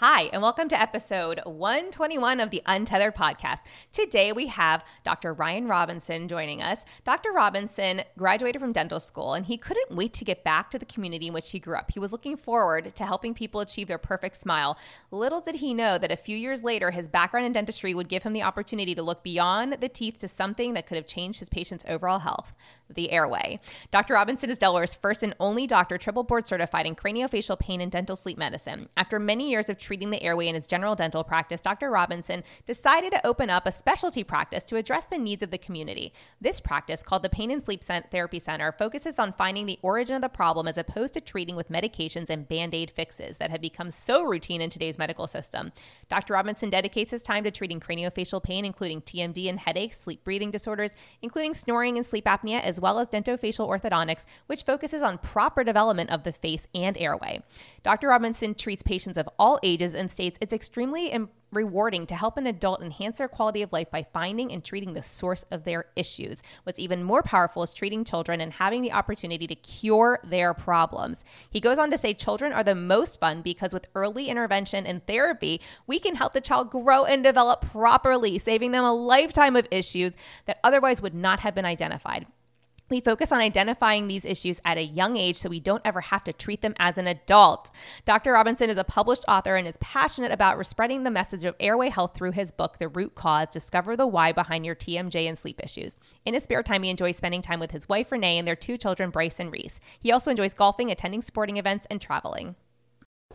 Hi, and welcome to episode 121 of the Untethered podcast. Today we have Dr. Ryan Robinson joining us. Dr. Robinson graduated from dental school and he couldn't wait to get back to the community in which he grew up. He was looking forward to helping people achieve their perfect smile. Little did he know that a few years later, his background in dentistry would give him the opportunity to look beyond the teeth to something that could have changed his patient's overall health the airway. Dr. Robinson is Delaware's first and only doctor triple board certified in craniofacial pain and dental sleep medicine. After many years of treating the airway in his general dental practice, Dr. Robinson decided to open up a specialty practice to address the needs of the community. This practice, called the Pain and Sleep Therapy Center, focuses on finding the origin of the problem as opposed to treating with medications and band aid fixes that have become so routine in today's medical system. Dr. Robinson dedicates his time to treating craniofacial pain, including TMD and headaches, sleep breathing disorders, including snoring and sleep apnea, as well as dentofacial orthodontics, which focuses on proper development of the face and airway. Dr. Robinson treats patients of all ages and states it's extremely rewarding to help an adult enhance their quality of life by finding and treating the source of their issues. What's even more powerful is treating children and having the opportunity to cure their problems. He goes on to say children are the most fun because with early intervention and therapy, we can help the child grow and develop properly, saving them a lifetime of issues that otherwise would not have been identified. We focus on identifying these issues at a young age so we don't ever have to treat them as an adult. Dr. Robinson is a published author and is passionate about spreading the message of airway health through his book, The Root Cause Discover the Why Behind Your TMJ and Sleep Issues. In his spare time, he enjoys spending time with his wife, Renee, and their two children, Bryce and Reese. He also enjoys golfing, attending sporting events, and traveling.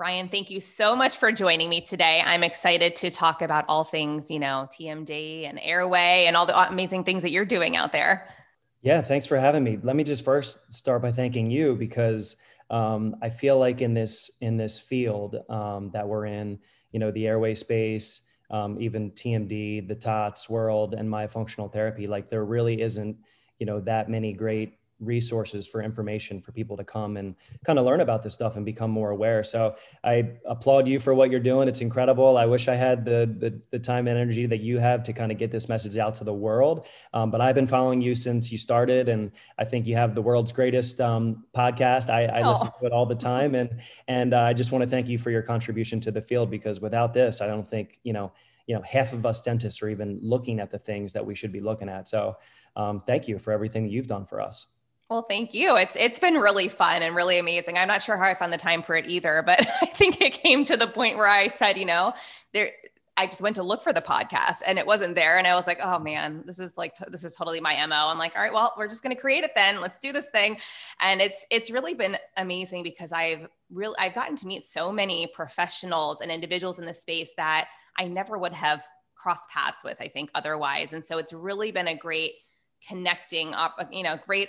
Ryan, thank you so much for joining me today. I'm excited to talk about all things, you know, TMD and airway and all the amazing things that you're doing out there. Yeah, thanks for having me. Let me just first start by thanking you because um, I feel like in this in this field um, that we're in, you know, the airway space, um, even TMD, the TOTS world, and myofunctional therapy, like there really isn't, you know, that many great resources for information for people to come and kind of learn about this stuff and become more aware. So I applaud you for what you're doing. It's incredible. I wish I had the the, the time and energy that you have to kind of get this message out to the world. Um, but I've been following you since you started, and I think you have the world's greatest um, podcast. I, I oh. listen to it all the time, and and uh, I just want to thank you for your contribution to the field because without this, I don't think you know you know half of us dentists are even looking at the things that we should be looking at. So um, thank you for everything you've done for us. Well, thank you. It's it's been really fun and really amazing. I'm not sure how I found the time for it either, but I think it came to the point where I said, you know, there I just went to look for the podcast and it wasn't there and I was like, "Oh man, this is like this is totally my MO." I'm like, "All right, well, we're just going to create it then. Let's do this thing." And it's it's really been amazing because I've really I've gotten to meet so many professionals and individuals in the space that I never would have crossed paths with, I think otherwise. And so it's really been a great connecting up, you know, great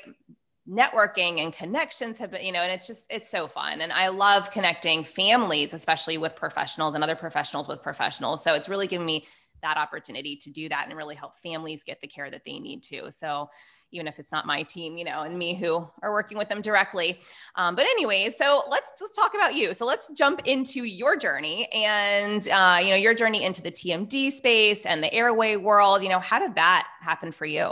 networking and connections have been, you know, and it's just, it's so fun. And I love connecting families, especially with professionals and other professionals with professionals. So it's really given me that opportunity to do that and really help families get the care that they need to. So even if it's not my team, you know, and me who are working with them directly. Um, but anyway, so let's let's talk about you. So let's jump into your journey and uh, you know your journey into the TMD space and the airway world. You know, how did that happen for you?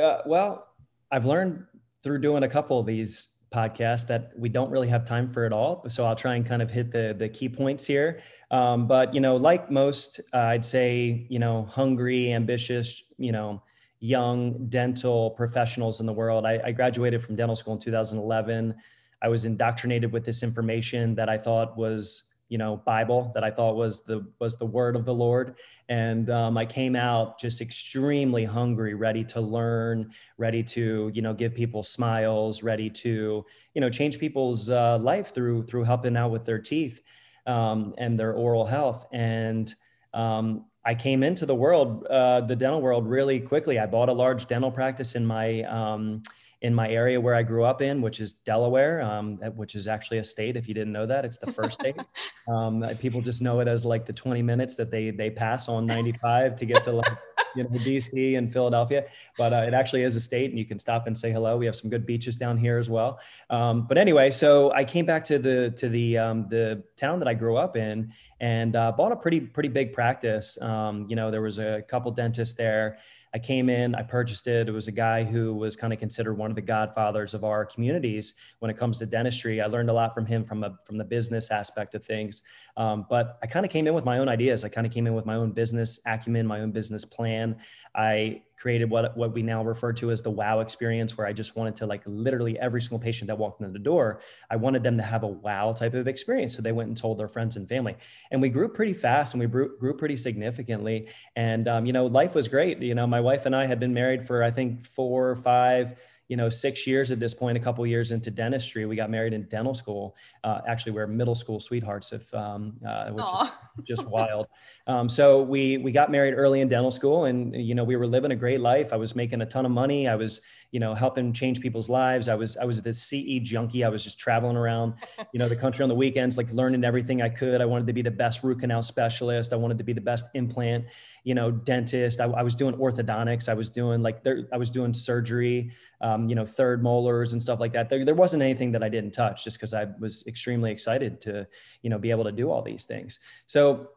Uh, well, I've learned through doing a couple of these podcasts that we don't really have time for it all. So I'll try and kind of hit the the key points here. Um, but you know, like most, uh, I'd say you know, hungry, ambitious, you know, young dental professionals in the world. I, I graduated from dental school in 2011. I was indoctrinated with this information that I thought was you know bible that i thought was the was the word of the lord and um, i came out just extremely hungry ready to learn ready to you know give people smiles ready to you know change people's uh, life through through helping out with their teeth um, and their oral health and um, I came into the world, uh, the dental world, really quickly. I bought a large dental practice in my um, in my area where I grew up in, which is Delaware, um, which is actually a state. If you didn't know that, it's the first state. Um, people just know it as like the 20 minutes that they they pass on 95 to get to like you know DC and Philadelphia. But uh, it actually is a state, and you can stop and say hello. We have some good beaches down here as well. Um, but anyway, so I came back to the to the um, the town that I grew up in and uh, bought a pretty pretty big practice. Um, you know, there was a couple dentists there I came in, I purchased it. It was a guy who was kind of considered one of the godfathers of our communities when it comes to dentistry. I learned a lot from him from a, from the business aspect of things. Um, but I kind of came in with my own ideas. I kind of came in with my own business acumen, my own business plan. I created what what we now refer to as the wow experience where i just wanted to like literally every single patient that walked in the door i wanted them to have a wow type of experience. So they went and told their friends and family. And we grew pretty fast and we grew, grew pretty significantly. And um, you know life was great. You know my wife and i had been married for i think four or five you know six years at this point a couple years into dentistry we got married in dental school uh, actually we're middle school sweethearts if um, uh, which Aww. is just wild. Um, so we we got married early in dental school and you know we were living a great life. I was making a ton of money. I was you know helping change people's lives. I was i was the ce junkie. I was just traveling around you know the country on the weekends like learning everything i could. I wanted to be the best root canal specialist. I wanted to be the best implant you know dentist. I, I was doing orthodontics. I was doing like there i was doing surgery um, you know third molars and stuff like that. There, there wasn't anything that i didn't touch just because i was extremely excited to you know be able to do all these things. So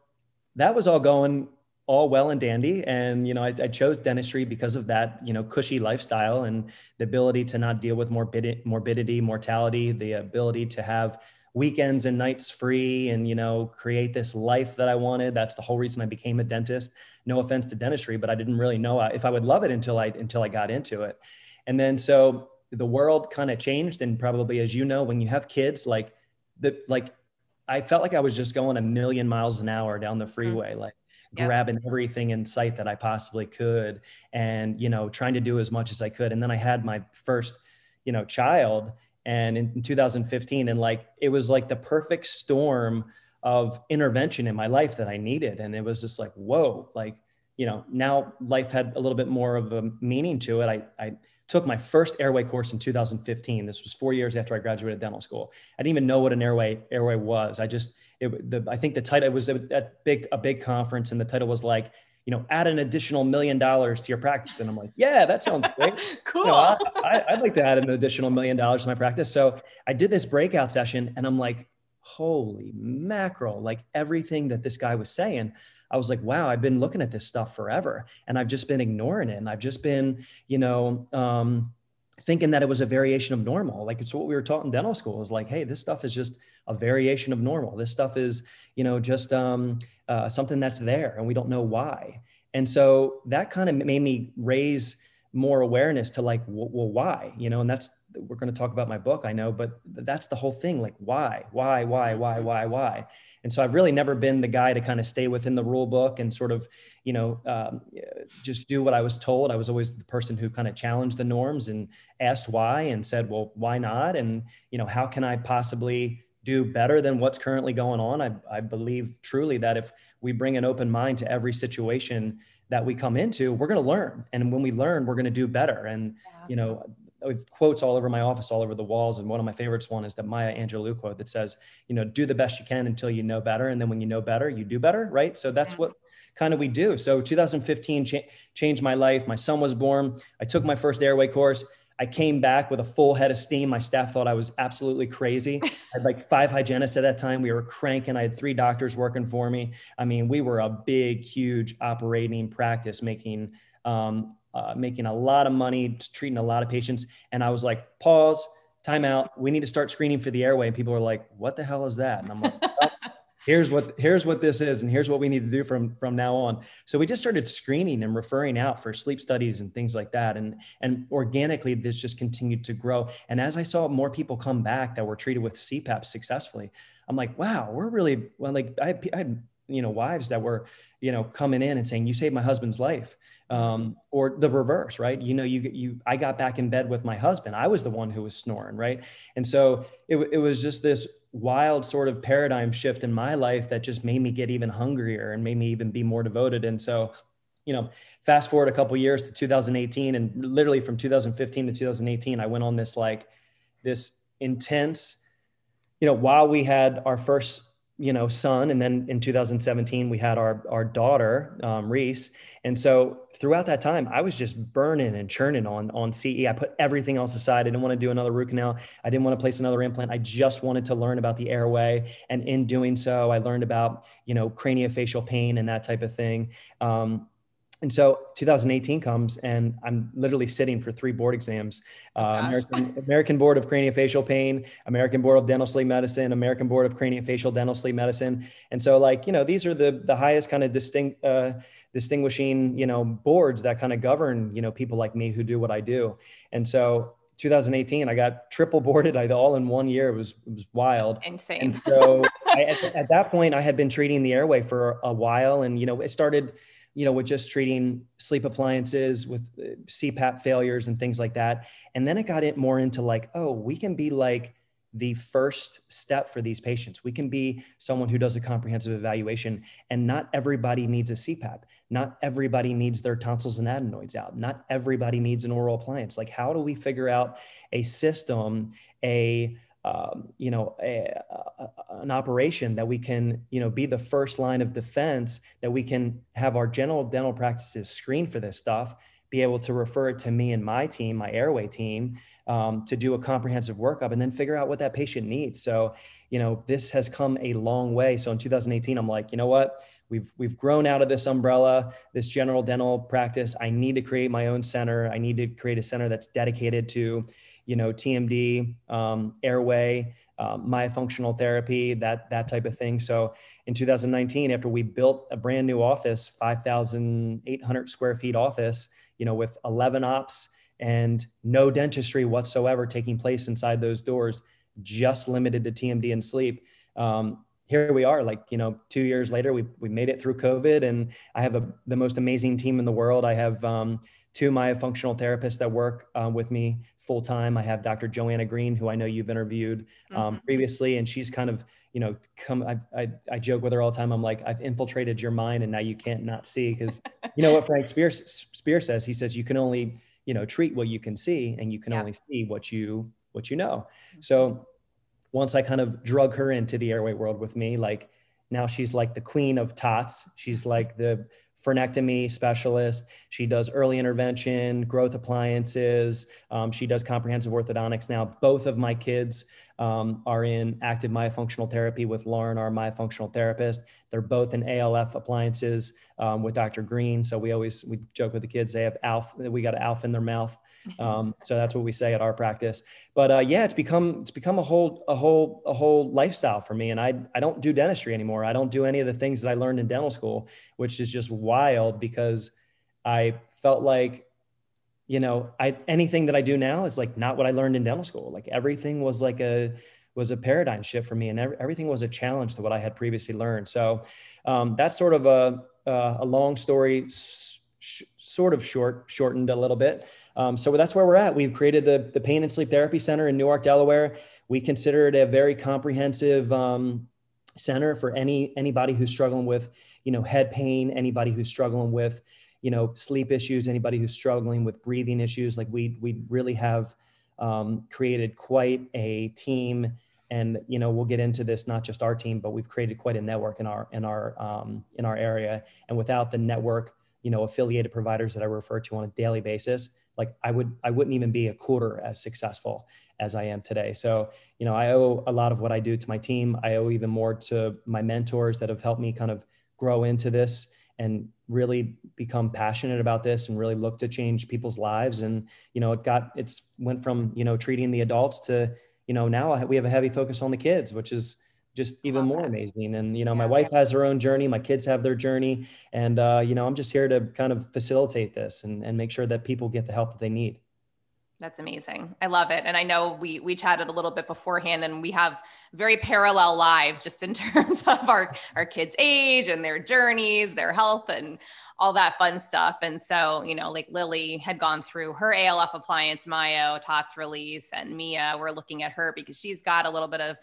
that was all going all well and dandy. And, you know, I, I, chose dentistry because of that, you know, cushy lifestyle and the ability to not deal with morbidity, morbidity, mortality, the ability to have weekends and nights free and, you know, create this life that I wanted. That's the whole reason I became a dentist. No offense to dentistry, but I didn't really know if I would love it until I, until I got into it. And then, so the world kind of changed. And probably, as you know, when you have kids, like the, like, I felt like I was just going a million miles an hour down the mm-hmm. freeway. Mm-hmm. Like, yep. grabbing everything in sight that I possibly could and, you know, trying to do as much as I could. And then I had my first, you know, child and in, in 2015 and like, it was like the perfect storm of intervention in my life that I needed. And it was just like, whoa, like, you know, now life had a little bit more of a meaning to it. I, I took my first airway course in 2015. This was four years after I graduated dental school. I didn't even know what an airway airway was. I just it, the, I think the title was a, big a big conference, and the title was like, you know, add an additional million dollars to your practice. And I'm like, yeah, that sounds great. cool. You know, I, would like to add an additional million dollars to my practice. So I did this breakout session, and I'm like, holy mackerel! Like everything that this guy was saying. I was like, wow, I've been looking at this stuff forever and I've just been ignoring it. And I've just been, you know, um, thinking that it was a variation of normal. Like it's what we were taught in dental school is like, hey, this stuff is just a variation of normal. This stuff is, you know, just um, uh, something that's there and we don't know why. And so that kind of made me raise more awareness to like, well, why, you know, and that's, we're going to talk about my book, I know, but that's the whole thing. Like, why, why, why, why, why, why? And so I've really never been the guy to kind of stay within the rule book and sort of, you know, um, just do what I was told. I was always the person who kind of challenged the norms and asked why and said, well, why not? And, you know, how can I possibly do better than what's currently going on? I, I believe truly that if we bring an open mind to every situation that we come into, we're going to learn. And when we learn, we're going to do better. And, yeah. you know, with quotes all over my office, all over the walls. And one of my favorites one is that Maya Angelou quote that says, you know, do the best you can until you know better. And then when you know better, you do better. Right. So that's yeah. what kind of we do. So 2015 cha- changed my life. My son was born. I took my first airway course. I came back with a full head of steam. My staff thought I was absolutely crazy. I had like five hygienists at that time. We were cranking. I had three doctors working for me. I mean, we were a big, huge operating practice making um, uh, making a lot of money, treating a lot of patients. And I was like, pause, time out. We need to start screening for the airway. And people are like, what the hell is that? And I'm like, here's what here's what this is and here's what we need to do from from now on so we just started screening and referring out for sleep studies and things like that and and organically this just continued to grow and as i saw more people come back that were treated with cpap successfully i'm like wow we're really well like i, I had you know wives that were you know coming in and saying you saved my husband's life. Um, or the reverse right? You know you you i got back in bed with my husband. I was the one who was snoring right? And so it, it was just this wild sort of paradigm shift in my life that just made me get even hungrier and made me even be more devoted. And so you know fast forward a couple years to 2018 and literally from 2015 to 2018 i went on this like this intense you know while we had our first you know son and then in 2017 we had our our daughter um, reese. And so throughout that time i was just burning and churning on on ce i put everything else aside. I didn't want to do another root canal. I didn't want to place another implant. I just wanted to learn about the airway. And in doing so i learned about you know craniofacial pain and that type of thing. Um, and so 2018 comes and I'm literally sitting for three board exams, oh uh, American, American, Board of Craniofacial Pain, American Board of Dental Sleep Medicine, American Board of Craniofacial Dental Sleep Medicine. And so like, you know, these are the, the highest kind of distinct, uh, distinguishing, you know, boards that kind of govern, you know, people like me who do what I do. And so 2018, I got triple boarded I, all in one year. It was, it was wild. Insane. And so I, at, at that point I had been treating the airway for a while and, you know, it started, you know, with just treating sleep appliances with uh, CPAP failures and things like that. And then it got it more into like, oh, we can be like the first step for these patients. We can be someone who does a comprehensive evaluation, and not everybody needs a CPAP. Not everybody needs their tonsils and adenoids out. Not everybody needs an oral appliance. Like, how do we figure out a system, a um, you know, a, a, an operation that we can, you know, be the first line of defense, that we can have our general dental practices screen for this stuff, be able to refer it to me and my team, my airway team, um, to do a comprehensive workup and then figure out what that patient needs. So, you know, this has come a long way. So in 2018, I'm like, you know what? We've, we've grown out of this umbrella, this general dental practice. I need to create my own center. I need to create a center that's dedicated to, you know, TMD, um, airway, um, myofunctional therapy, that that type of thing. So in 2019, after we built a brand new office, 5,800 square feet office, you know, with 11 ops and no dentistry whatsoever taking place inside those doors, just limited to TMD and sleep. Um, here we are, like you know, two years later, we we made it through COVID, and I have a, the most amazing team in the world. I have um, two myofunctional therapists that work uh, with me full time. I have Dr. Joanna Green, who I know you've interviewed um, mm-hmm. previously, and she's kind of, you know, come. I, I, I joke with her all the time. I'm like, I've infiltrated your mind, and now you can't not see because, you know what Frank Spear Spear says. He says you can only, you know, treat what you can see, and you can yeah. only see what you what you know. Mm-hmm. So once I kind of drug her into the airway world with me, like now she's like the queen of tots. She's like the frenectomy specialist. She does early intervention, growth appliances. Um, she does comprehensive orthodontics now. Both of my kids um, are in active myofunctional therapy with Lauren, our myofunctional therapist. They're both in ALF appliances um, with Dr. Green. So we always we joke with the kids they have ALF. We got an ALF in their mouth. Um, so that's what we say at our practice. But uh, yeah, it's become it's become a whole a whole a whole lifestyle for me. And I I don't do dentistry anymore. I don't do any of the things that I learned in dental school, which is just wild because I felt like you know, I anything that I do now is like not what I learned in dental school. Like everything was like a was a paradigm shift for me, and every, everything was a challenge to what I had previously learned. So um, that's sort of a uh, a long story, sh- sort of short, shortened a little bit. Um, so that's where we're at. We've created the the Pain and Sleep Therapy Center in Newark, Delaware. We consider it a very comprehensive um, center for any anybody who's struggling with you know head pain, anybody who's struggling with you know sleep issues anybody who's struggling with breathing issues like we we really have um, created quite a team. And you know we'll get into this not just our team but we've created quite a network in our in our um, in our area. And without the network you know affiliated providers that i refer to on a daily basis like i would i wouldn't even be a quarter as successful as i am today. So you know i owe a lot of what i do to my team. I owe even more to my mentors that have helped me kind of grow into this and really become passionate about this and really look to change people's lives and you know it got it's went from you know treating the adults to you know now we have a heavy focus on the kids which is just even more amazing. And, you know, my wife has her own journey, my kids have their journey. And, uh, you know, I'm just here to kind of facilitate this and, and make sure that people get the help that they need. That's amazing. I love it. And I know we we chatted a little bit beforehand and we have very parallel lives just in terms of our our kids' age and their journeys, their health and all that fun stuff. And so, you know, like Lily had gone through her ALF appliance, myo, TOTS release, and Mia, we're looking at her because she's got a little bit of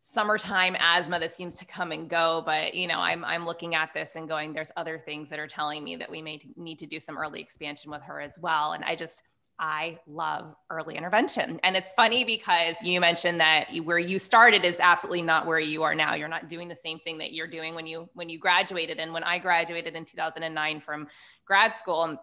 summertime asthma that seems to come and go but you know i'm i'm looking at this and going there's other things that are telling me that we may need to do some early expansion with her as well and i just I love early intervention. And it's funny because you mentioned that where you started is absolutely not where you are now. You're not doing the same thing that you're doing when you when you graduated and when I graduated in 2009 from grad school,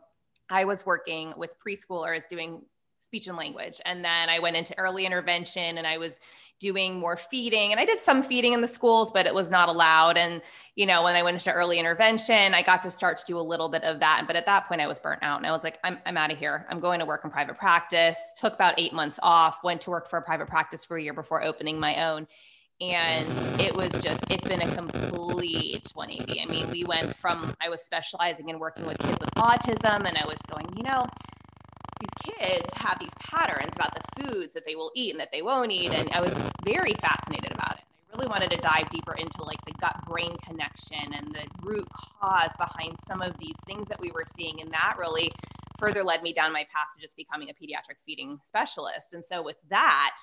I was working with preschoolers doing speech and language. And then I went into early intervention and I was doing more feeding. And I did some feeding in the schools, but it was not allowed. And, you know, when I went into early intervention, I got to start to do a little bit of that. But at that point, I was burnt out and I was like, I'm, I'm out of here. I'm going to work in private practice. Took about eight months off, went to work for a private practice for a year before opening my own and it was just it's been a complete 180 i mean we went from i was specializing in working with kids with autism and i was going you know kids have these patterns about the foods that they will eat and that they won't eat. And I was very fascinated about it. I really wanted to dive deeper into like the gut brain connection and the root cause behind some of these things that we were seeing. And that really further led me down my path to just becoming a pediatric feeding specialist. And so with that,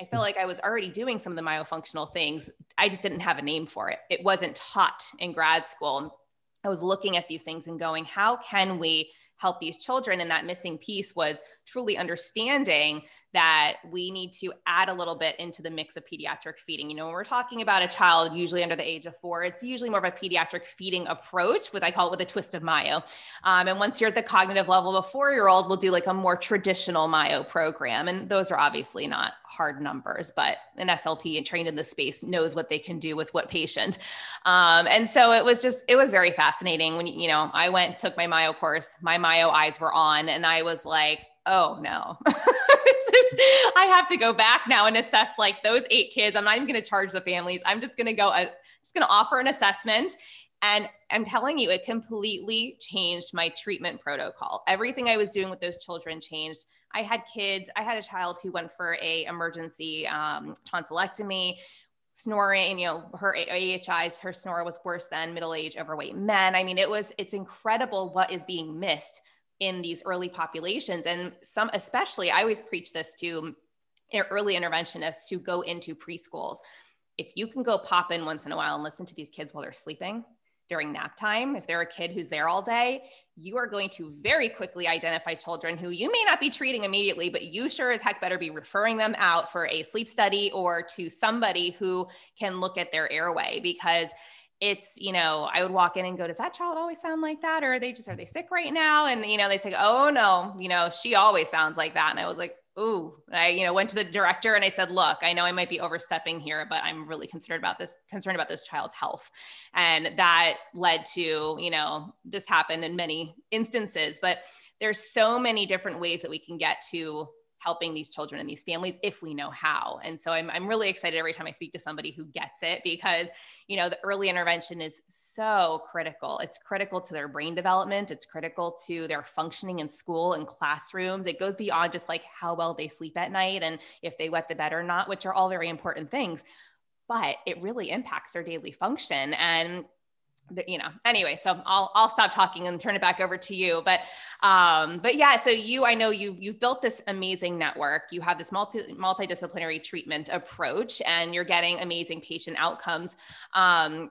I feel hmm. like I was already doing some of the myofunctional things. I just didn't have a name for it. It wasn't taught in grad school. I was looking at these things and going, how can we help these children. And that missing piece was truly understanding that we need to add a little bit into the mix of pediatric feeding. You know, when we're talking about a child usually under the age of four, it's usually more of a pediatric feeding approach with I call it with a twist of myo. Um, and once you're at the cognitive level of a four-year-old, we'll do like a more traditional myo program. And those are obviously not hard numbers, but an SLP and trained in the space knows what they can do with what patient. Um, and so it was just, it was very fascinating when, you know, I went, took my myo course, my myo eyes were on, and I was like, oh no. I have to go back now and assess like those eight kids. I'm not even going to charge the families. I'm just going to go, I'm uh, just going to offer an assessment. And I'm telling you, it completely changed my treatment protocol. Everything I was doing with those children changed. I had kids, I had a child who went for a emergency um, tonsillectomy snoring you know her ahis her snore was worse than middle-aged overweight men i mean it was it's incredible what is being missed in these early populations. And some especially i always preach this to um, early interventionists who go into preschools. If you can go pop in once in a while and listen to these kids while they're sleeping during nap time if they're a kid who's there all day you are going to very quickly identify children who you may not be treating immediately but you sure as heck better be referring them out for a sleep study or to somebody who can look at their airway because it's you know i would walk in and go does that child always sound like that? Or are they just are they sick right now? And you know they say oh no you know she always sounds like that. And i was like ooh. I you know went to the director and i said look i know i might be overstepping here but i'm really concerned about this concerned about this child's health. And that led to you know this happened in many instances but there's so many different ways that we can get to helping these children and these families if we know how. And so I'm, I'm really excited every time I speak to somebody who gets it because, you know, the early intervention is so critical. It's critical to their brain development, it's critical to their functioning in school and classrooms. It goes beyond just like how well they sleep at night and if they wet the bed or not, which are all very important things. But it really impacts their daily function. And you know anyway so i'll i'll stop talking and turn it back over to you. But um but yeah so you i know you you've built this amazing network. You have this multi multidisciplinary treatment approach and you're getting amazing patient outcomes. Um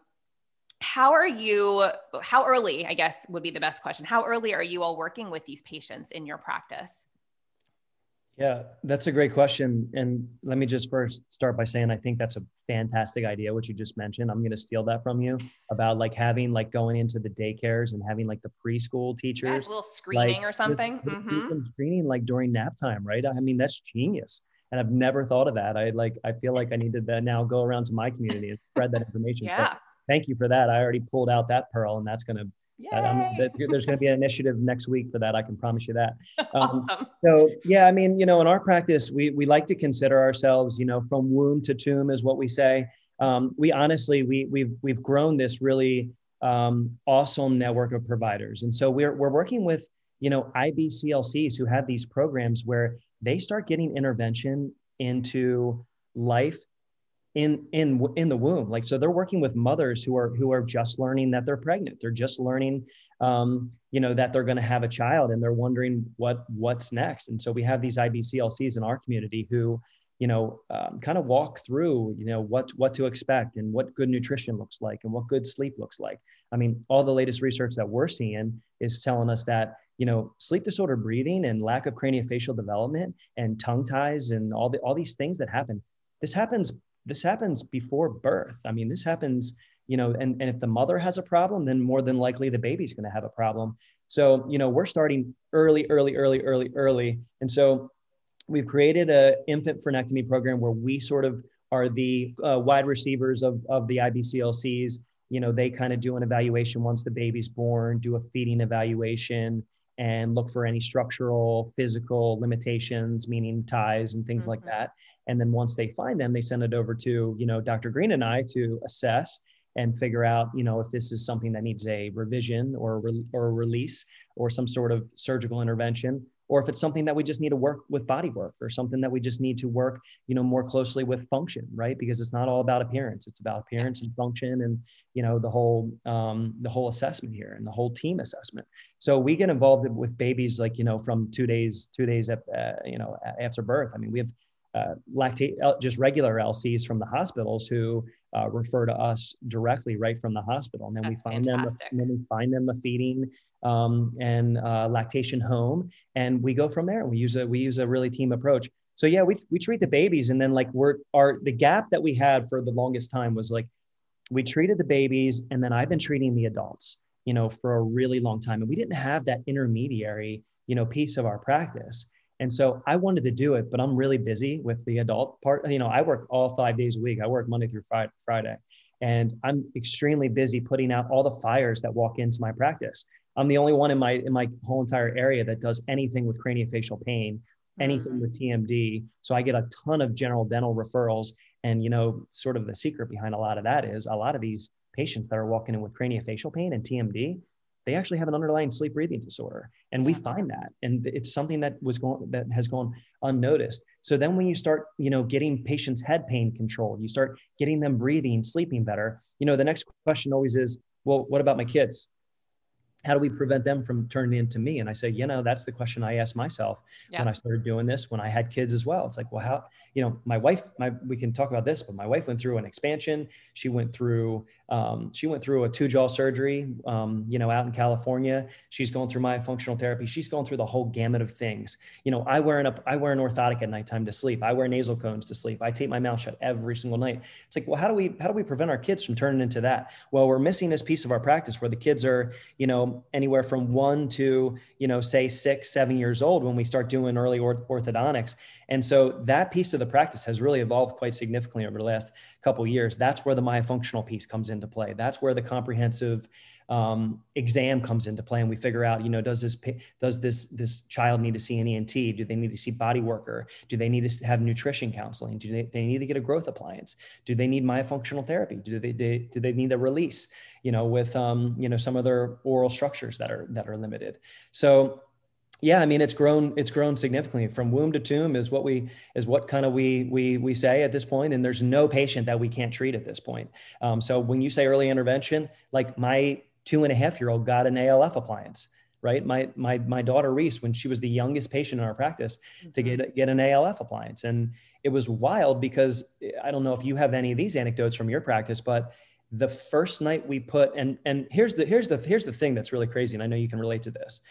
how are you how early i guess would be the best question. How early are you all working with these patients in your practice yeah, that's a great question. And let me just first start by saying I think that's a fantastic idea, what you just mentioned. I'm going to steal that from you about like having like going into the daycares and having like the preschool teachers. A little screening like, or something. With, mm-hmm. Screening like during nap time, right? I mean, that's genius. And I've never thought of that. I like, I feel like I need to now go around to my community and spread that information. yeah. So thank you for that. I already pulled out that pearl and that's going to there's going to be an initiative next week for that. I can promise you that. Um, awesome. So yeah, I mean, you know, in our practice, we we like to consider ourselves, you know, from womb to tomb is what we say. um, we honestly we we've we've grown this really um, awesome network of providers, and so we're we're working with you know IBCLCs who have these programs where they start getting intervention into life in in in the womb. Like so they're working with mothers who are who are just learning that they're pregnant. They're just learning um, you know that they're going to have a child and they're wondering what what's next. And so we have these ibclcs in our community who you know um, kind of walk through you know what what to expect and what good nutrition looks like and what good sleep looks like. I mean all the latest research that we're seeing is telling us that you know sleep disorder breathing and lack of craniofacial development and tongue ties and all the all these things that happen. This happens this happens before birth. I mean, this happens, you know, and, and if the mother has a problem, then more than likely the baby's going to have a problem. So, you know, we're starting early, early, early, early, early. And so we've created a infant frenectomy program where we sort of are the uh, wide receivers of, of the IBCLCs. You know, they kind of do an evaluation once the baby's born, do a feeding evaluation, and look for any structural, physical limitations, meaning ties and things mm-hmm. like that. And then once they find them, they send it over to, you know, Dr. Green and I to assess and figure out, you know, if this is something that needs a revision or, re- or a release or some sort of surgical intervention or if it's something that we just need to work with body work or something that we just need to work you know more closely with function right? Because it's not all about appearance. It's about appearance and function and you know the whole um, the whole assessment here and the whole team assessment. So we get involved with babies like you know from two days two days uh, you know after birth. I mean we have uh, lactate, just regular LCs from the hospitals who uh, refer to us directly right from the hospital, and then That's we find fantastic. them. A, then we find them a feeding um, and uh, lactation home, and we go from there. And we use a we use a really team approach. So yeah, we we treat the babies, and then like we're our the gap that we had for the longest time was like we treated the babies, and then I've been treating the adults you know for a really long time and we didn't have that intermediary you know piece of our practice and so I wanted to do it, but I'm really busy with the adult part. You know, I work all five days a week. I work Monday through Friday, and I'm extremely busy putting out all the fires that walk into my practice. I'm the only one in my in my whole entire area that does anything with craniofacial pain, anything mm. with TMD. So I get a ton of general dental referrals. And you know, sort of the secret behind a lot of that is a lot of these patients that are walking in with craniofacial pain and TMD, they actually have an underlying sleep breathing disorder and we find that and it's something that was going that has gone unnoticed. So then when you start you know getting patients head pain controlled you start getting them breathing sleeping better you know the next question always is well what about my kids how do we prevent them from turning into me? And I say, you know, that's the question I asked myself yeah. when I started doing this, when I had kids as well. It's like, well, how, you know, my wife, my, we can talk about this, but my wife went through an expansion. She went through, um, she went through a two jaw surgery, um, you know, out in California. She's going through myofunctional therapy. She's going through the whole gamut of things. You know, I wear an, I wear an orthotic at nighttime to sleep. I wear nasal cones to sleep. I tape my mouth shut every single night. It's like, well, how do we, how do we prevent our kids from turning into that? Well, we're missing this piece of our practice where the kids are, you know, anywhere from one to, you know, say six, seven years old when we start doing early orthodontics. And so that piece of the practice has really evolved quite significantly over the last couple years. That's where the myofunctional piece comes into play. That's where the comprehensive um, exam comes into play and we figure out you know does this does this this child need to see an ent do they need to see body worker? Do they need to have nutrition counseling? Do they, they need to get a growth appliance? Do they need myofunctional therapy? Do they, they do they need a release you know with um, you know some of their oral structures that are that are limited? So yeah i mean it's grown it's grown significantly. From womb to tomb is what we is what kind of we we we say at this point and there's no patient that we can't treat at this point. Um, so when you say early intervention like my two and a half year old got an ALF appliance, right? My my my daughter Reese, when she was the youngest patient in our practice, mm-hmm. to get get an ALF appliance, and it was wild because I don't know if you have any of these anecdotes from your practice, but the first night we put and and here's the here's the here's the thing that's really crazy, and I know you can relate to this.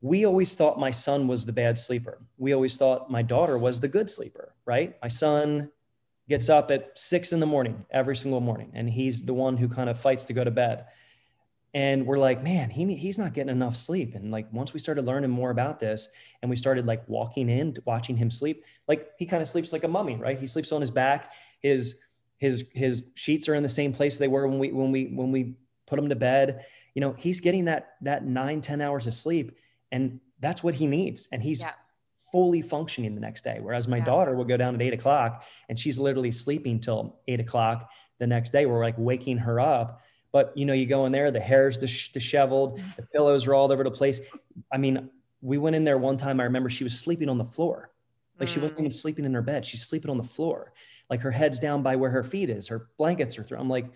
We always thought my son was the bad sleeper. We always thought my daughter was the good sleeper, right? My son gets up at six in the morning every single morning, and he's the one who kind of fights to go to bed and we're like man he, he's not getting enough sleep and like once we started learning more about this and we started like walking in watching him sleep like he kind of sleeps like a mummy right he sleeps on his back his his his sheets are in the same place they were when we when we when we put him to bed you know he's getting that that nine ten hours of sleep and that's what he needs and he's yeah. fully functioning the next day. Whereas my Yeah. daughter will go down at eight o'clock and she's literally sleeping till eight o'clock the next day. We're like waking her up. But you know, you go in there, the hair's dis- disheveled, the pillows are all over the place. I mean, we went in there one time. I remember she was sleeping on the floor. Like she wasn't Mm. even sleeping in her bed. She's sleeping on the floor. Like her head's down by where her feet is. Her blankets are through. I'm like,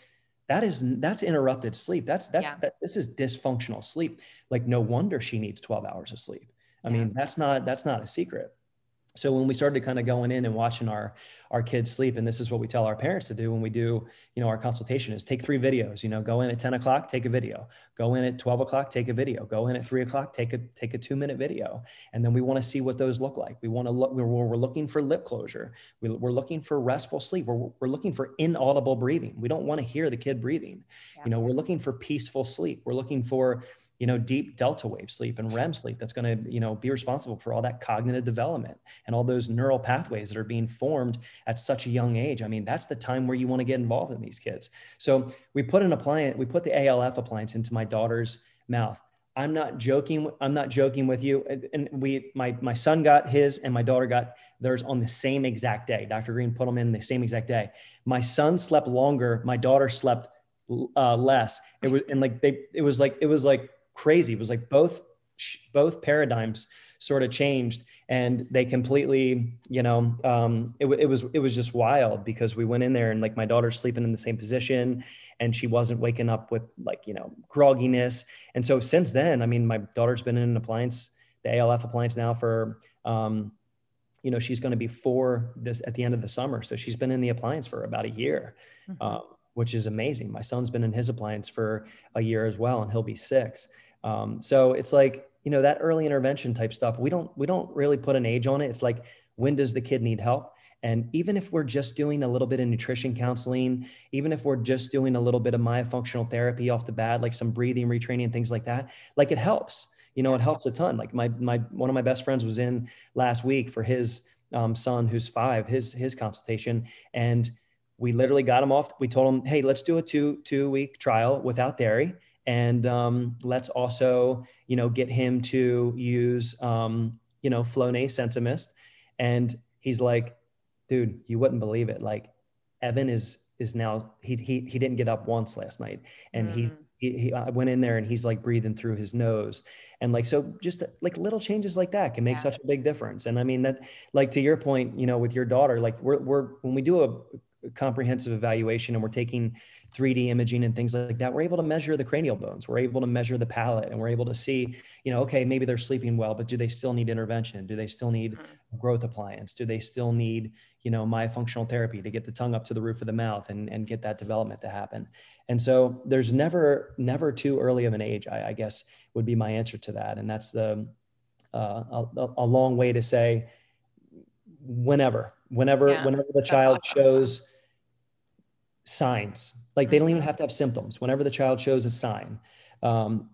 that is that's interrupted sleep. That's that's Yeah. that this is dysfunctional sleep. Like no wonder she needs 12 hours of sleep. I Yeah. mean, that's not that's not a secret. So when we started kind of going in and watching our our kids sleep, and this is what we tell our parents to do when we do, you know, our consultation is take three videos. You know, go in at 10 o'clock, take a video. Go in at 12 o'clock, take a video. Go in at three o'clock, take a take a two minute video. And then we want to see what those look like. We want to look. We're, we're looking for lip closure. We, we're looking for restful sleep. We're, we're looking for inaudible breathing. We don't want to hear the kid breathing. Yeah. You know, we're looking for peaceful sleep. We're looking for you know deep delta wave sleep and REM sleep that's going to you know be responsible for all that cognitive development and all those neural pathways that are being formed at such a young age. I mean, that's the time where you want to get involved in these kids. So we put an appliance, we put the ALF appliance into my daughter's mouth. I'm not joking. I'm not joking with you. And- we, my my son got his, and my daughter got theirs on the same exact day. Dr. Green put them in the same exact day. My son slept longer. My daughter slept uh, less. It was and like they, it was like it was like crazy. It was like both both paradigms sort of changed, and they completely, you know, um, it, it was it was just wild because we went in there and like my daughter's sleeping in the same position, and she wasn't waking up with like you know grogginess. And so since then, I mean, my daughter's been in an appliance, the ALF appliance now for. Um, you know she's going to be four this at the end of the summer so she's been in the appliance for about a year Mhm. um, which is amazing. My son's been in his appliance for a year as well and he'll be six. Um, so it's like you know that early intervention type stuff we don't we don't really put an age on it. It's like when does the kid need help? And even if we're just doing a little bit of nutrition counseling even if we're just doing a little bit of myofunctional therapy off the bat like some breathing retraining things like that like it helps. You know it helps a ton. Like my my one of my best friends was in last week for his um, son who's five his his consultation and we literally got him off. We told him hey let's do a two two week trial without dairy and um, let's also you know get him to use um, you know flonase sensimist and he's like dude you wouldn't believe it. Like evan is is now he he, he didn't get up once last night. And he Mm. he, he I went in there and he's like breathing through his nose. And like so just like little changes like that can make Yeah. such a big difference. And i mean that like to your point you know with your daughter like we're, we're when we do a comprehensive evaluation and we're taking 3d imaging and things like that we're able to measure the cranial bones. We're able to measure the palate and we're able to see you know okay maybe they're sleeping well but do they still need intervention? Do they still need Mhm. growth appliance? Do they still need you know myofunctional therapy to get the tongue up to the roof of the mouth and, and get that development to happen? And so there's never never too early of an age i, I guess would be my answer to that. And that's the uh, a, a long way to say whenever whenever Yeah, whenever the child awesome. shows signs. Like they don't even Mhm. have to have symptoms. Whenever the child shows a sign um,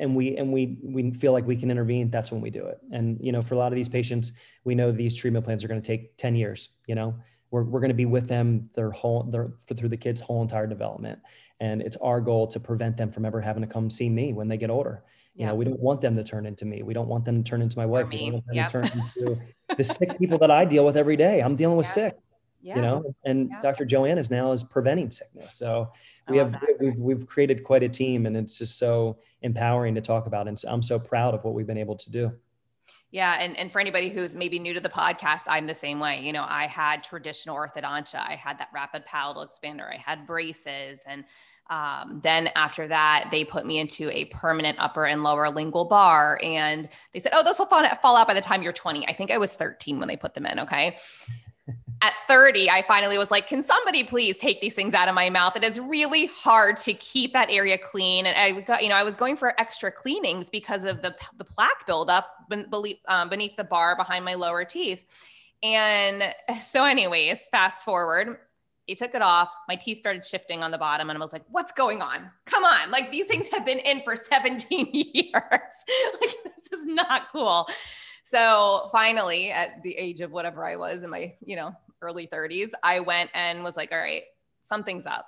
and we and we we feel like we can intervene that's when we do it. And you know for a lot of these patients we know these treatment plans are going to take 10 years you know? We're, we're going to be with them their whole their through the kids whole entire development. And it's our goal to prevent them from ever having to come see me when they get older. You Yeah. know we don't want them to turn into me. We don't want them to turn into my wife. We want them Yep. to turn into the sick people that i deal with every day. I'm dealing with sick Yeah. you know and Yeah. dr joanne is now is preventing sickness so we have that. we've, we've created quite a team and it's just so empowering to talk about and so i'm so proud of what we've been able to do Yeah, and and for anybody who's maybe new to the podcast, I'm the same way. You know, I had traditional orthodontia, I had that rapid palatal expander, I had braces, and um, then after that, they put me into a permanent upper and lower lingual bar, and they said, "Oh, this will fall, fall out by the time you're 20." I think I was 13 when they put them in. Okay. At 30, I finally was like, can somebody please take these things out of my mouth? It is really hard to keep that area clean. And I got, you know, I was going for extra cleanings because of the, the plaque buildup beneath, um, beneath the bar behind my lower teeth. And so, anyways, fast forward, he took it off. My teeth started shifting on the bottom, and I was like, what's going on? Come on. Like, these things have been in for 17 years. like, this is not cool. So finally, at the age of whatever I was in my, you know, early 30s, I went and was like, all right, something's up.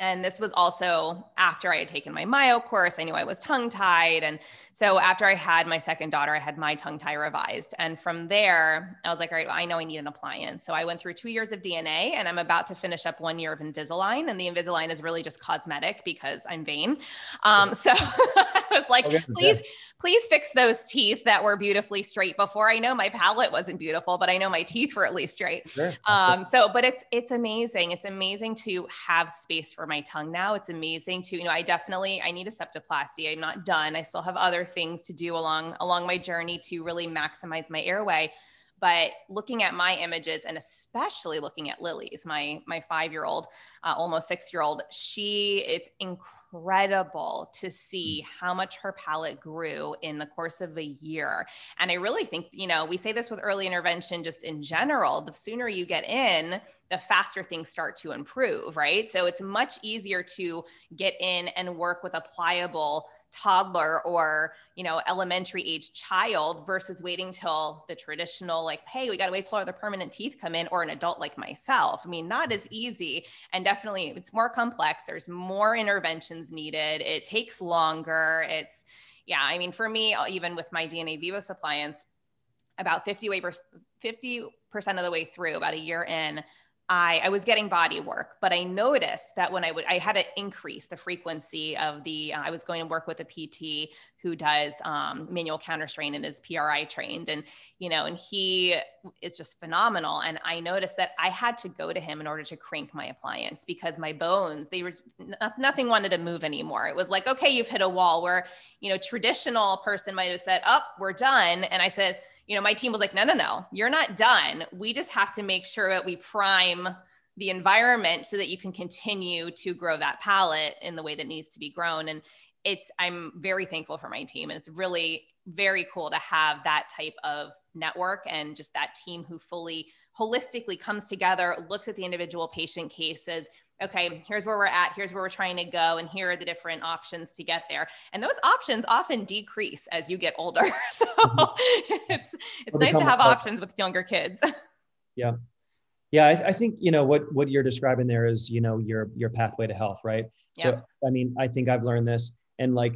and this was also after I had taken my myo course. I knew I was tongue tied. And so after I had my second daughter, I had my tongue tie revised. And from there, I was like, all right, well, I know I need an appliance. So I went through two years of DNA and I'm about to finish up one year of Invisalign. And the Invisalign is really just cosmetic because I'm vain. Um, so I was like, okay, please, please fix those teeth that were beautifully straight before. I know my palate wasn't beautiful, but I know my teeth were at least straight. Sure. Um, so, but it's it's amazing. It's amazing to have space for my tongue now. It's amazing to, you know, I definitely I need a septoplasty. I'm not done. I still have other things to do along along my journey to really maximize my airway but looking at my images and especially looking at lily's my my five year old uh, almost six year old she it's incredible incredible to see mm. how much her palate grew in the course of a year. And I really think, you know, we say this with early intervention just in general, the sooner you get in, the faster things start to improve, right? So it's much easier to get in and work with a pliable toddler or you know elementary age child versus waiting till the traditional like hey we got to wait till the permanent teeth come in or an adult like myself. I mean not as easy and definitely it's more complex. There's more interventions needed. It takes longer. It's yeah i mean for me even with my dna vivos appliance about 50 way 50% of the way through about a year in I, I was getting body work, but I noticed that when I would, I had to increase the frequency of the, uh, I was going to work with a PT who does um, manual counter strain and is PRI trained. And, you know, and he is just phenomenal. And I noticed that I had to go to him in order to crank my appliance because my bones, they were, nothing wanted to move anymore. It was like, okay, you've hit a wall where, you know, traditional person might have said, up, oh, we're done. And I said, you know, my team was like, no, no, no, you're not done. We just have to make sure that we prime the environment so that you can continue to grow that palate in the way that needs to be grown. And it's, I'm very thankful for my team. And it's really very cool to have that type of network and just that team who fully holistically comes together, looks at the individual patient cases, okay, here's where we're at, here's where we're trying to go, and here are the different options to get there. And those options often decrease as you get older. so mm-hmm. it's it's nice to have options with younger kids. yeah. Yeah, I, I, think you know what what you're describing there is you know your your pathway to health, right? Yeah. So I mean, I think I've learned this, and like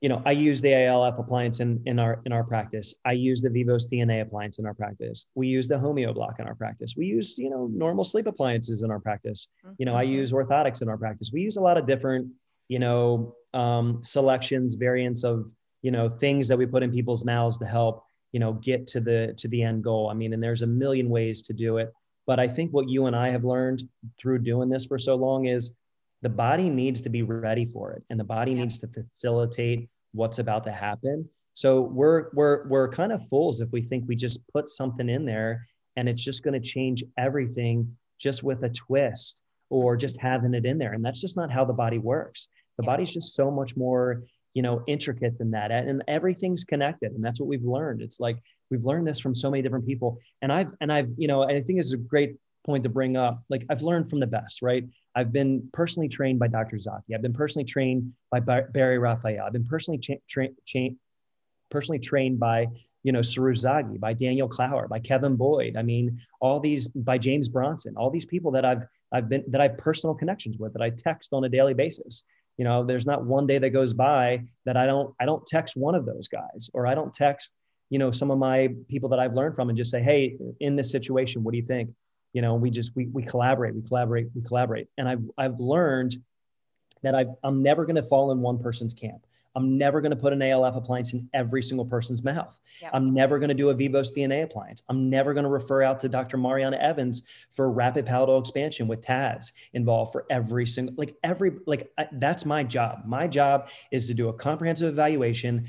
you know, I use the ALF appliance in, in our in our practice. I use the Vivos DNA appliance in our practice. We use the Homeoblock in our practice. We use, you know, normal sleep appliances in our practice. You know, I mm-hmm. use orthotics in our practice. We use a lot of different, you know, um, selections, variants of, you know, things that we put in people's mouths to help, you know, get to the to the end goal. I mean, and there's a million ways to do it. But I think what you and I have learned through doing this for so long is the body needs to be ready for it and the body yeah. needs to facilitate what's about to happen so we're we're we're kind of fools if we think we just put something in there and it's just going to change everything just with a twist or just having it in there and that's just not how the body works the yeah. body's just so much more you know intricate than that and everything's connected and that's what we've learned it's like we've learned this from so many different people and i've and i've you know i think it's a great point to bring up. Like I've learned from the best, right? I've been personally trained by Dr. Zaki. I've been personally trained by Barry Raphael. I've been personally cha- tra- personally trained by you know Zaghi, by Daniel Clower, by Kevin Boyd. I mean, all these by James Bronson, all these people that I've I've been that I have personal connections with that I text on a daily basis. You know, there's not one day that goes by that I don't I don't text one of those guys or I don't text you know some of my people that I've learned from and just say, hey, in this situation, what do you think? You know we just we, we collaborate we collaborate we collaborate. And i've i've learned that i i'm never going to fall in one person's camp. I'm never going to put an alf appliance in every single person's mouth. Yep. i'm never going to do a vivos dna appliance. I'm never going to refer out to dr mariana evans for rapid palatal expansion with tads involved for every single like every like I, that's my job. My job is to do a comprehensive evaluation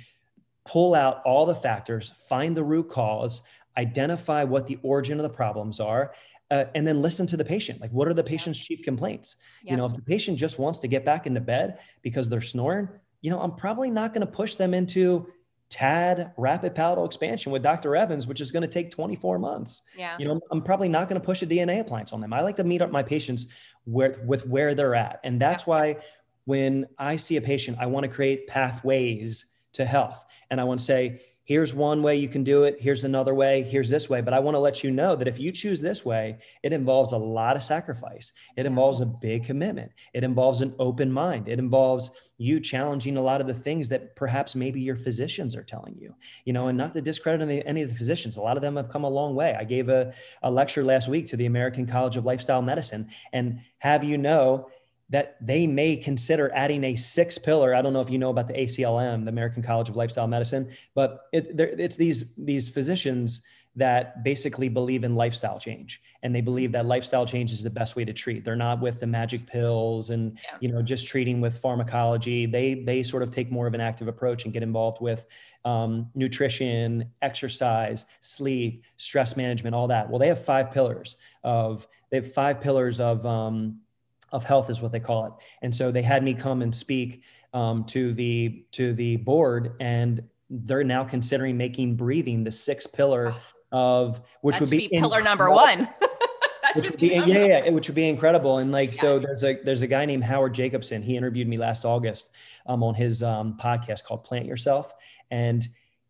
pull out all the factors find the root cause identify what the origin of the problems are uh, and then listen to the patient. Like, what are the patient's chief complaints? Yeah. You know, if the patient just wants to get back into bed because they're snoring, you know, I'm probably not going to push them into TAD rapid palatal expansion with Dr. Evans, which is going to take 24 months. Yeah. You know, I'm probably not going to push a DNA appliance on them. I like to meet up my patients where with where they're at. And that's yeah. why when I see a patient, I want to create pathways to health. And I want to say, here's one way you can do it. Here's another way. Here's this way. But i want to let you know that if you choose this way it involves a lot of sacrifice. It involves a big commitment. It involves an open mind. It involves you challenging a lot of the things that perhaps maybe your physicians are telling you you know and not to discredit any, any of the physicians. A lot of them have come a long way. I gave a, a lecture last week to the american college of lifestyle medicine and have you know that they may consider adding a sixth pillar. I don't know if you know about the ACLM, the American College of Lifestyle Medicine, but it, it's these these physicians that basically believe in lifestyle change and they believe that lifestyle change is the best way to treat they're not with the magic pills and yeah. you know just treating with pharmacology they they sort of take more of an active approach and get involved with um, nutrition exercise sleep stress management all that well they have five pillars of they have five pillars of um, of health is what they call it. And so they had me come and speak um, to the to the board, and they're now considering making breathing the sixth pillar of which that would be, be pillar number one. which would be, yeah, yeah, which would be incredible. And like, yeah. so there's a there's a guy named Howard Jacobson. He interviewed me last August um, on his um, podcast called Plant Yourself, and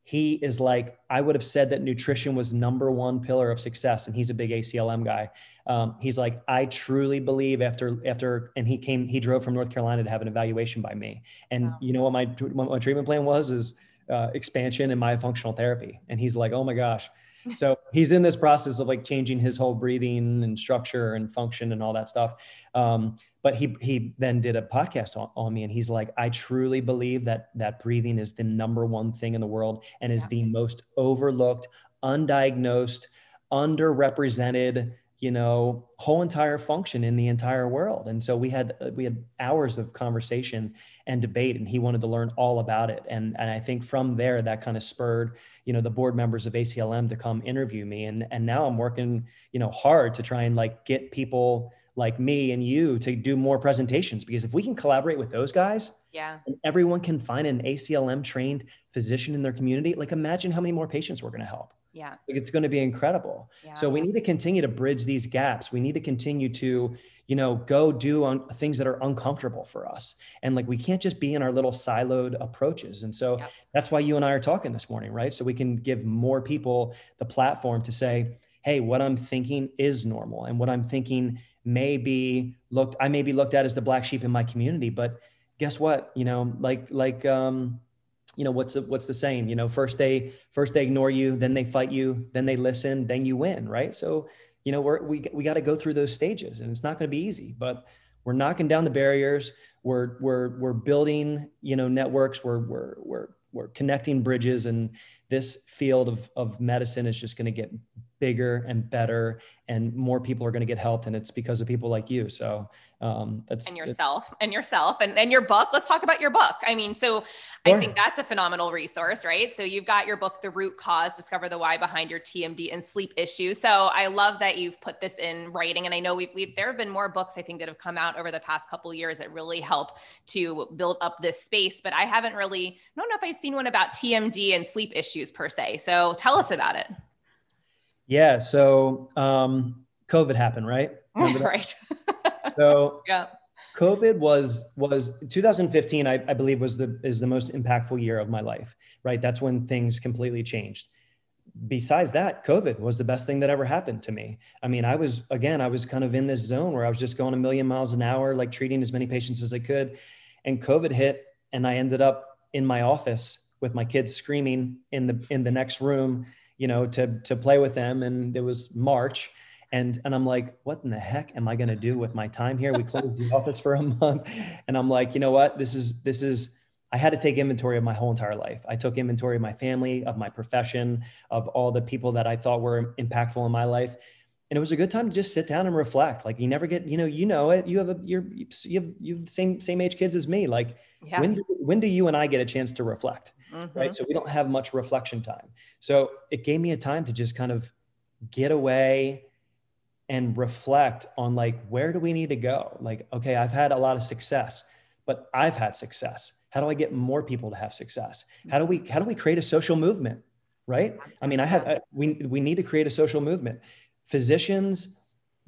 he is like, I would have said that nutrition was number one pillar of success, and he's a big ACLM guy. Um, he's like, I truly believe after after, and he came, he drove from North Carolina to have an evaluation by me, and wow. you know what my what my treatment plan was is uh, expansion and myofunctional therapy, and he's like, oh my gosh, so he's in this process of like changing his whole breathing and structure and function and all that stuff. Um, but he he then did a podcast on, on, me and he's like, I truly believe that that breathing is the number one thing in the world and is yeah. the most overlooked, undiagnosed, underrepresented you know whole entire function in the entire world. And so we had we had hours of conversation and debate and he wanted to learn all about it. And and i think from there that kind of spurred you know the board members of aclm to come interview me. And and now i'm working you know hard to try and like get people like me and you to do more presentations. Because if we can collaborate with those guys yeah. and everyone can find an aclm trained physician in their community like imagine how many more patients we're going to help yeah. Like it's going to be incredible. Yeah. So we need to continue to bridge these gaps. We need to continue to, you know, go do on things that are uncomfortable for us. And like we can't just be in our little siloed approaches. And so that's why you and I are talking this morning, right? So we can give more people the platform to say, hey, what I'm thinking is normal and what I'm thinking may be looked I may be looked at as the black sheep in my community, but guess what? You know, like like um you know what's what's the saying you know first they first they ignore you then they fight you then they listen then you win right? So you know we're, we we got to go through those stages and it's not going to be easy but we're knocking down the barriers. We're we're we're building you know networks. We're we're we're we're connecting bridges and this field of of medicine is just going to get bigger and better and more people are going to get helped and it's because of people like you. So um that's and yourself and yourself and, and your book. Let's talk about your book. I mean so sure. i think that's a phenomenal resource right? So you've got your book the root cause discover the why behind your tmd and sleep issues. So i love that you've put this in writing and i know we've, we've there have been more books i think that have come out over the past couple years that really help to build up this space but i haven't really i don't know if i've seen one about tmd and sleep issues per se. So tell us about it yeah. So um, COVID happened, right? right. so yeah. COVID was was 2015. I, I believe was the is the most impactful year of my life. Right. That's when things completely changed. Besides that, COVID was the best thing that ever happened to me. I mean, I was again, I was kind of in this zone where I was just going a million miles an hour, like treating as many patients as I could. And COVID hit, and I ended up in my office with my kids screaming in the in the next room you know, to to play with them. And it was March. And, and I'm like, what in the heck am I going to do with my time here? We closed the office for a month. And I'm like, you know what? This is, this is, I had to take inventory of my whole entire life. I took inventory of my family, of my profession, of all the people that I thought were impactful in my life. And it was a good time to just sit down and reflect. Like you never get, you know, you know it. You have a, you're, you have, you have the same, same age kids as me. Like yeah. when, do, when do you and I get a chance to reflect? mm-hmm. right? So we don't have much reflection time. So it gave me a time to just kind of get away and reflect on like where do we need to go? Like, okay, I've had a lot of success, but I've had success. How do I get more people to have success? How do we how do we create a social movement? Right? I mean, I have we we need to create a social movement. Physicians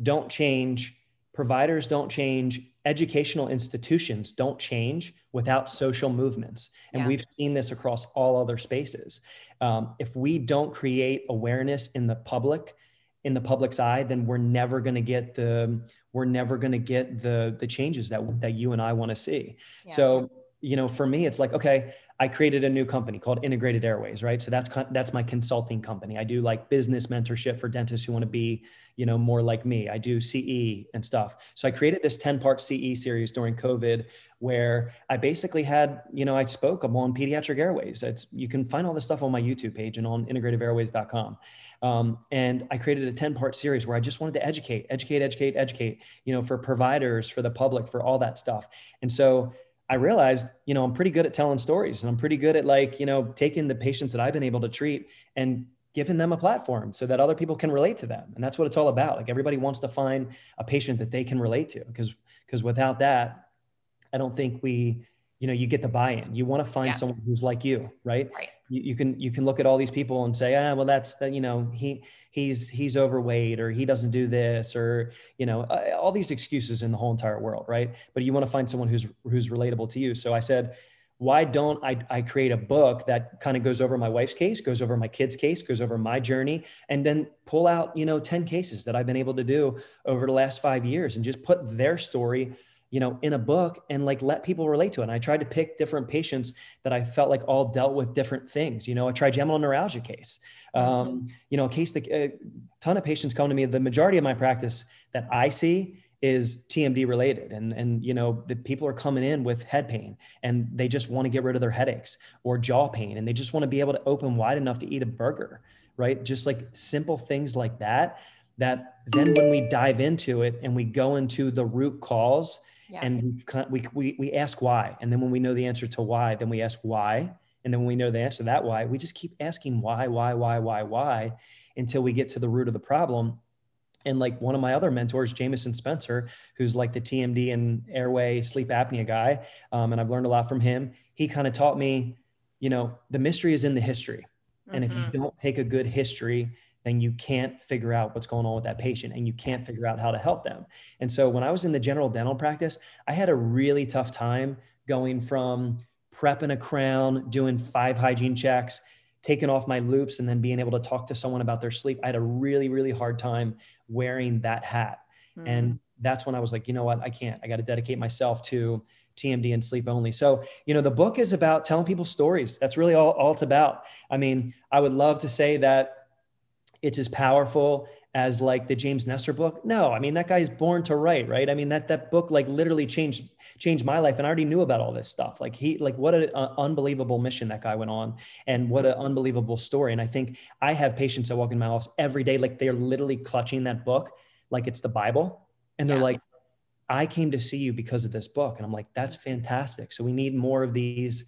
don't change providers don't change educational institutions don't change without social movements and yeah. we've seen this across all other spaces um, if we don't create awareness in the public in the public's eye then we're never going to get the we're never going to get the the changes that that you and i want to see yeah. so you know for me it's like okay I created a new company called Integrated Airways, right? So that's that's my consulting company. I do like business mentorship for dentists who want to be, you know, more like me. I do CE and stuff. So I created this 10-part CE series during COVID where I basically had, you know, I spoke on pediatric airways. It's you can find all this stuff on my YouTube page and on integrativeairways.com. Um, and I created a 10-part series where I just wanted to educate, educate, educate, educate, you know, for providers, for the public, for all that stuff. And so I realized, you know, I'm pretty good at telling stories and I'm pretty good at like, you know, taking the patients that I've been able to treat and giving them a platform so that other people can relate to them. And that's what it's all about. Like everybody wants to find a patient that they can relate to because because without that, I don't think we you know you get the buy-in you want to find yeah. someone who's like you right, right. You, you, can you can look at all these people and say ah well that's the, you know he he's he's overweight or he doesn't do this or you know uh, all these excuses in the whole entire world right but you want to find someone who's who's relatable to you so i said why don't I, I create a book that kind of goes over my wife's case, goes over my kid's case, goes over my journey, and then pull out, you know, 10 cases that I've been able to do over the last five years and just put their story you know, in a book and like let people relate to it. And I tried to pick different patients that I felt like all dealt with different things. You know, a trigeminal neuralgia case, um, mm-hmm. you know, a case that a ton of patients come to me. The majority of my practice that I see is TMD related. And, and, you know, the people are coming in with head pain and they just want to get rid of their headaches or jaw pain. And they just want to be able to open wide enough to eat a burger, right? Just like simple things like that, that then when we dive into it and we go into the root cause, yeah. and we, we, we ask why. And then when we know the answer to why, then we ask why. And then when we know the answer to that why, we just keep asking why, why, why, why, why until we get to the root of the problem. And like one of my other mentors, Jamison Spencer, who's like the TMD and airway sleep apnea guy, um, and I've learned a lot from him. He kind of taught me, you know, the mystery is in the history. Mm-hmm. And if you mm-hmm. don't take a good history then you can't figure out what's going on with that patient and you can't figure out how to help them. And so when I was in the general dental practice, I had a really tough time going from prepping a crown, doing five hygiene checks, taking off my loupes, and then being able to talk to someone about their sleep. I had a really, really hard time wearing that hat. Mm. And that's when I was like, you know what? I can't. I got to dedicate myself to TMD and sleep only. So, you know, the book is about telling people stories. That's really all, all it's about. I mean, I would love to say that it's as powerful as like the James Nestor book. No, I mean that guy's born to write, right? I mean that that book like literally changed changed my life, and I already knew about all this stuff. Like he, like what an unbelievable mission that guy went on, and what an unbelievable story. And I think I have patients that walk in my office every day, like they're literally clutching that book like it's the Bible, and they're yeah. like, "I came to see you because of this book," and I'm like, "That's fantastic." So we need more of these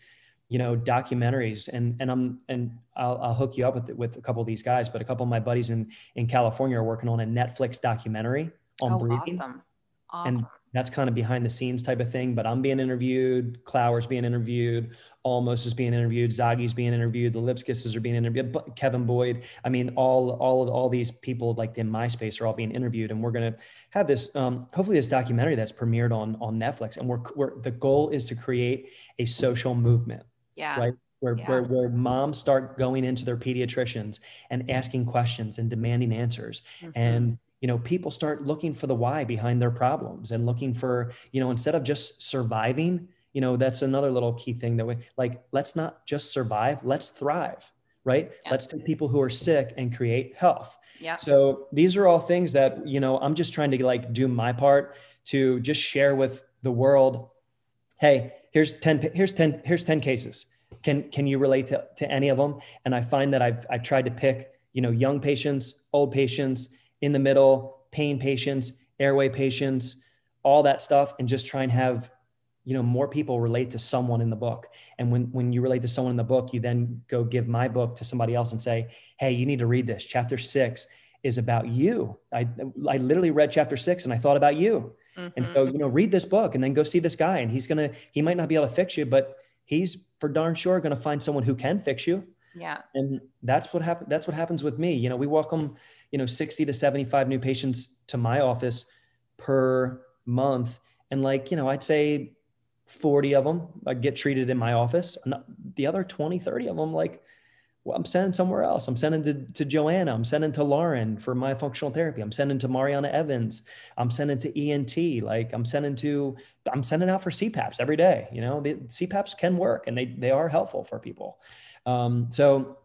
you know documentaries. And and i'm and i'll, I'll hook you up with with a couple of these guys but a couple of my buddies in in california are working on a netflix documentary on oh, breathing. awesome. Awesome. and that's kind of behind the scenes type of thing but i'm being interviewed clower's being interviewed almost is being interviewed Zaghi's being interviewed the lipskisses are being interviewed kevin boyd i mean all all of all these people like in my space are all being interviewed. And we're going to have this um, hopefully this documentary that's premiered on on netflix. And we're, we're the goal is to create a social movement yeah. Right. Where, yeah. where, where moms start going into their pediatricians and asking questions and demanding answers. Mm-hmm. And, you know, people start looking for the why behind their problems and looking for, you know, instead of just surviving, you know, that's another little key thing that we like, let's not just survive, let's thrive right? Yeah. Let's take people who are sick and create health. Yeah. So these are all things that, you know, I'm just trying to like do my part to just share with the world, hey, here's 10 here's 10 here's 10 cases. Can can you relate to, to any of them? And i find that i've i've tried to pick you know young patients old patients in the middle pain patients airway patients all that stuff and just try and have you know more people relate to someone in the book. And when when you relate to someone in the book you then go give my book to somebody else and say hey you need to read this. Chapter 6 is about you. I i literally read chapter 6 and i thought about you Mm-hmm. And so, you know, read this book and then go see this guy. And he's going to, he might not be able to fix you, but he's for darn sure going to find someone who can fix you. Yeah. And that's what happens. That's what happens with me. You know, we welcome, you know, 60 to 75 new patients to my office per month. And like, you know, I'd say 40 of them I get treated in my office. The other 20, 30 of them, like, well, I'm sending somewhere else. I'm sending to, to Joanna. I'm sending to Lauren for myofunctional therapy. I'm sending to Mariana Evans. I'm sending to ENT. Like I'm sending to, I'm sending out for CPAPs every day. You know, the CPAPs can work and they, they are helpful for people. Um, so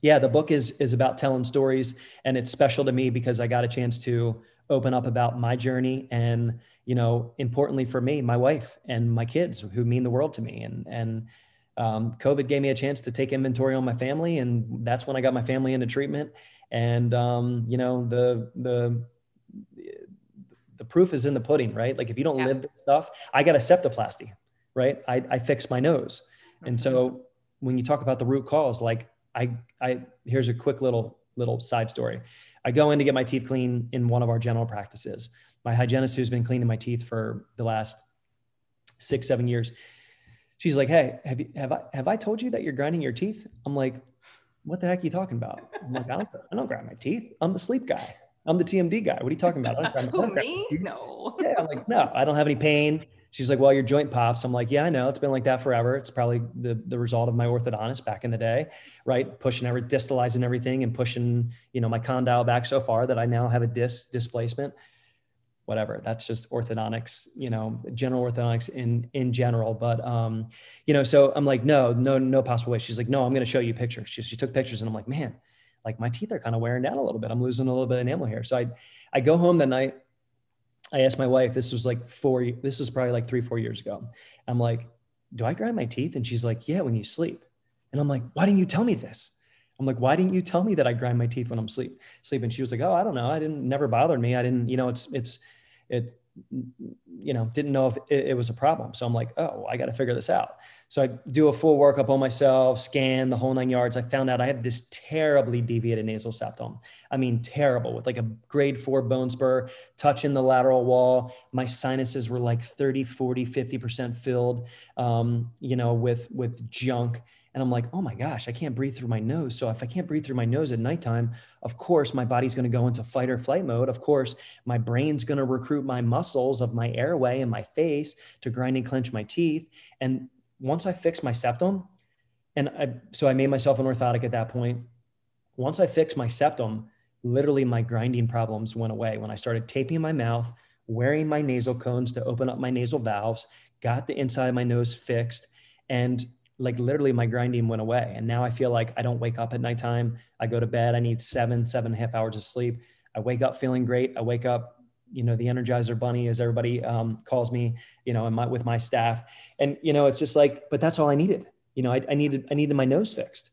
yeah, the book is, is about telling stories and it's special to me because I got a chance to open up about my journey and, you know, importantly for me, my wife and my kids who mean the world to me. And, and, um, COVID gave me a chance to take inventory on my family, and that's when I got my family into treatment. And um, you know, the the the proof is in the pudding, right? Like if you don't yeah. live this stuff, I got a septoplasty, right? I, I fixed my nose, and so mm-hmm. when you talk about the root cause, like I I here's a quick little little side story. I go in to get my teeth clean in one of our general practices. My hygienist, who's been cleaning my teeth for the last six, seven years, she's like, Hey, have you, have I, have I told you that you're grinding your teeth? I'm like, what the heck are you talking about? I'm like, I don't, I don't grind my teeth. I'm the sleep guy. I'm the TMD guy. What are you talking about? I don't Who, me? No. Yeah. I'm like, no, I don't have any pain. She's like, well, your joint pops. I'm like, yeah, I know. It's been like that forever. It's probably the, the result of my orthodontist back in the day, right? Pushing every distalizing everything and pushing, you know, my condyle back so far that I now have a disc displacement whatever. That's just orthodontics you know general orthodontics in in general. But um you know so i'm like no no no possible way. She's like no i'm going to show you pictures. She, she took pictures and i'm like man like my teeth are kind of wearing down a little bit. I'm losing a little bit of enamel here so i i go home that night. I asked my wife this was like four this is probably like three four years ago. I'm like do i grind my teeth? And she's like yeah when you sleep. And i'm like why didn't you tell me this? I'm like, why didn't you tell me that I grind my teeth when I'm sleep sleeping? She was like, oh, I don't know. I didn't never bothered me. I didn't, you know, it's it's it you know didn't know if it, it was a problem. So I'm like, oh, I got to figure this out. So I do a full workup on myself, scan the whole nine yards. I found out I had this terribly deviated nasal septum. I mean, terrible with like a grade four bone spur touching the lateral wall. My sinuses were like 30, 40, 50% filled, um, you know, with, with junk. And I'm like, oh my gosh, I can't breathe through my nose. So if I can't breathe through my nose at nighttime, of course, my body's going to go into fight or flight mode. Of course, my brain's going to recruit my muscles of my airway and my face to grind and clench my teeth. And once I fix my septum, and I, so I made myself an orthotic at that point. Once I fixed my septum, literally my grinding problems went away when I started taping my mouth, wearing my nasal cones to open up my nasal valves, got the inside of my nose fixed. And like literally my grinding went away. And now I feel like I don't wake up at nighttime. I go to bed. I need seven, seven and a half hours of sleep. I wake up feeling great. I wake up, you know, the energizer bunny, as everybody um, calls me, you know, and my, with my staff. And, you know, it's just like, but that's all I needed. You know, I, I needed, I needed my nose fixed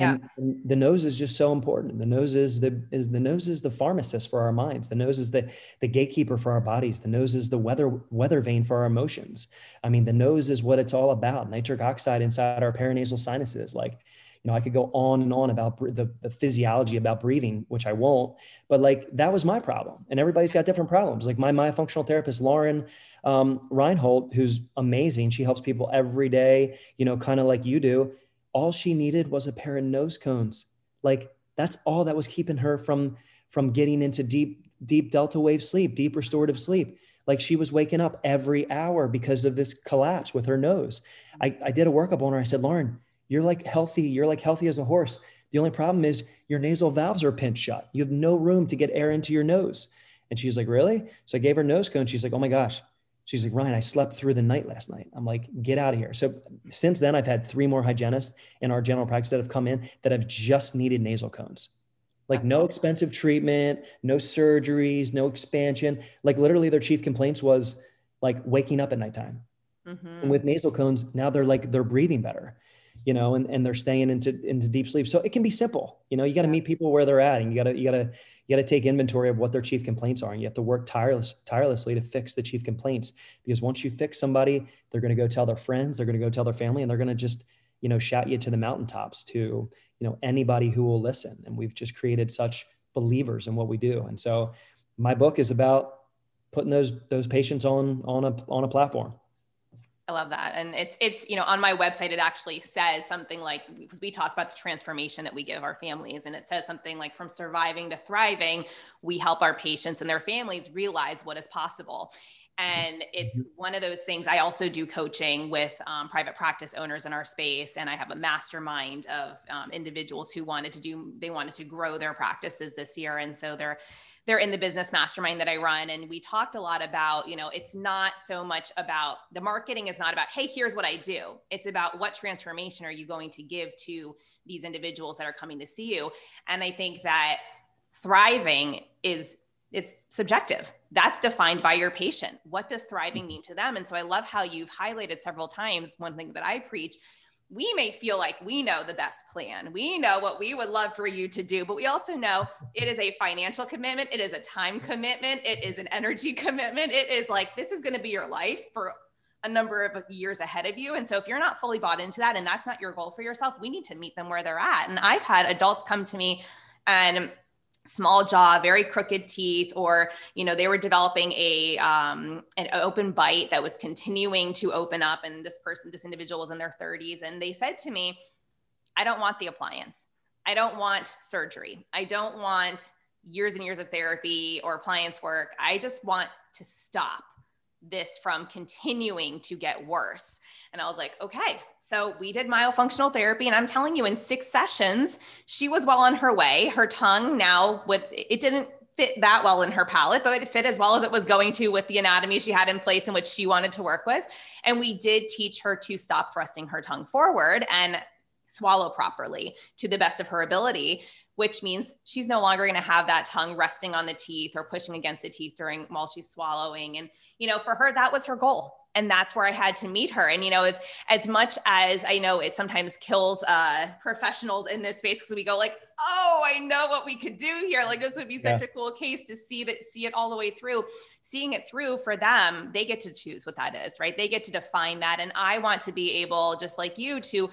and, yeah. the nose is just so important. The nose is the is the nose is the pharmacist for our minds. The nose is the the gatekeeper for our bodies. The nose is the weather weather vane for our emotions. I mean the nose is what it's all about. Nitric oxide inside our paranasal sinuses. Like you know i could go on and on about the, the physiology about breathing which i won't but like that was my problem. And everybody's got different problems. Like my myofunctional therapist lauren um, reinhold who's amazing. She helps people every day you know kind of like you do all she needed was a pair of nose cones. Like that's all that was keeping her from from getting into deep deep delta wave sleep, deep restorative sleep. Like she was waking up every hour because of this collapse with her nose. I, I did a workup on her. I said, Lauren, you're like healthy. You're like healthy as a horse. The only problem is your nasal valves are pinched shut. You have no room to get air into your nose. And she's like, really? So I gave her nose cone. She's like, oh my gosh, She's like, Ryan, I slept through the night last night. I'm like, get out of here. So since then, I've had three more hygienists in our general practice that have come in that have just needed nasal cones. Like no expensive treatment, no surgeries, no expansion. Like literally their chief complaints was like waking up at nighttime. Mm-hmm. And with nasal cones, now they're like, they're breathing better you know, and, and they're staying into into deep sleep. So it can be simple. You know, you got to meet people where they're at, and you got to you got to you got to take inventory of what their chief complaints are, and you have to work tireless tirelessly to fix the chief complaints. Because once you fix somebody, they're going to go tell their friends, they're going to go tell their family, and they're going to just you know shout you to the mountaintops to you know anybody who will listen. And we've just created such believers in what we do. And so my book is about putting those those patients on on a on a platform I love that. And it's it's you know on my website it actually says something like because we talk about the transformation that we give our families and it says something like from surviving to thriving, we help our patients and their families realize what is possible. And it's mm-hmm. one of those things. I also do coaching with um, private practice owners in our space, and I have a mastermind of um, individuals who wanted to do, they wanted to grow their practices this year. And so they're they're in the business mastermind that I run. And we talked a lot about, you know, it's not so much about the marketing is not about, hey, here's what I do. It's about what transformation are you going to give to these individuals that are coming to see you. And I think that thriving is it's subjective. That's defined by your patient. What does thriving mm-hmm. mean to them? And so I love how you've highlighted several times one thing that I preach we may feel like we know the best plan. We know what we would love for you to do, but we also know it is a financial commitment. It is a time commitment. It is an energy commitment. It is like, this is going to be your life for a number of years ahead of you. And so if you're not fully bought into that and that's not your goal for yourself, we need to meet them where they're at. And I've had adults come to me and small jaw very crooked teeth or you know they were developing a um, an open bite that was continuing to open up and this person this individual was in their 30s and they said to me i don't want the appliance. I don't want surgery. I don't want years and years of therapy or appliance work. I just want to stop this from continuing to get worse. And i was like okay so we did myofunctional therapy, and I'm telling you, in six sessions, she was well on her way. Her tongue now would it didn't fit that well in her palate, but it fit as well as it was going to with the anatomy she had in place in which she wanted to work with. And we did teach her to stop thrusting her tongue forward and swallow properly to the best of her ability which means she's no longer going to have that tongue resting on the teeth or pushing against the teeth during while she's swallowing and you know for her that was her goal and that's where I had to meet her. And you know, as as much as I know it sometimes kills uh, professionals in this space because we go like, oh, I know what we could do here. Like this would be such yeah. a cool case to see that see it all the way through. Seeing it through for them, they get to choose what that is, right? They get to define that. And I want to be able, just like you, to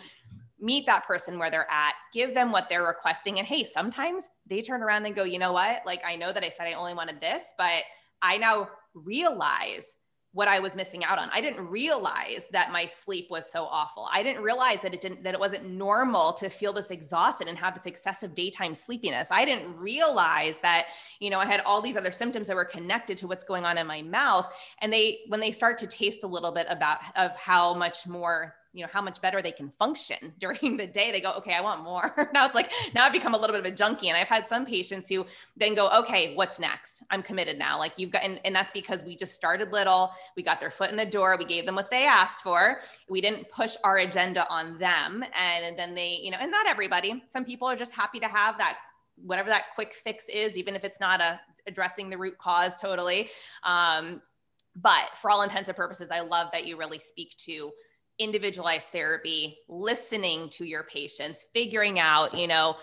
meet that person where they're at, give them what they're requesting. And hey, sometimes they turn around and go, you know what? Like I know that I said I only wanted this, but I now realize what I was missing out on. I didn't realize that my sleep was so awful. I didn't realize that it didn't that it wasn't normal to feel this exhausted and have this excessive daytime sleepiness. I didn't realize that, you know, I had all these other symptoms that were connected to what's going on in my mouth and they when they start to taste a little bit about of how much more you know how much better they can function during the day. They go okay i want more. Now it's like now i've become a little bit of a junkie and i've had some patients who then go okay what's next? I'm committed now. Like you've got and, and that's because we just started little. We got their foot in the door. We gave them what they asked for. We didn't push our agenda on them and then they you know and not everybody. Some people are just happy to have that whatever that quick fix is even if it's not a addressing the root cause totally. Um, but for all intents and purposes i love that you really speak to individualized therapy, listening to your patients, figuring out, you know,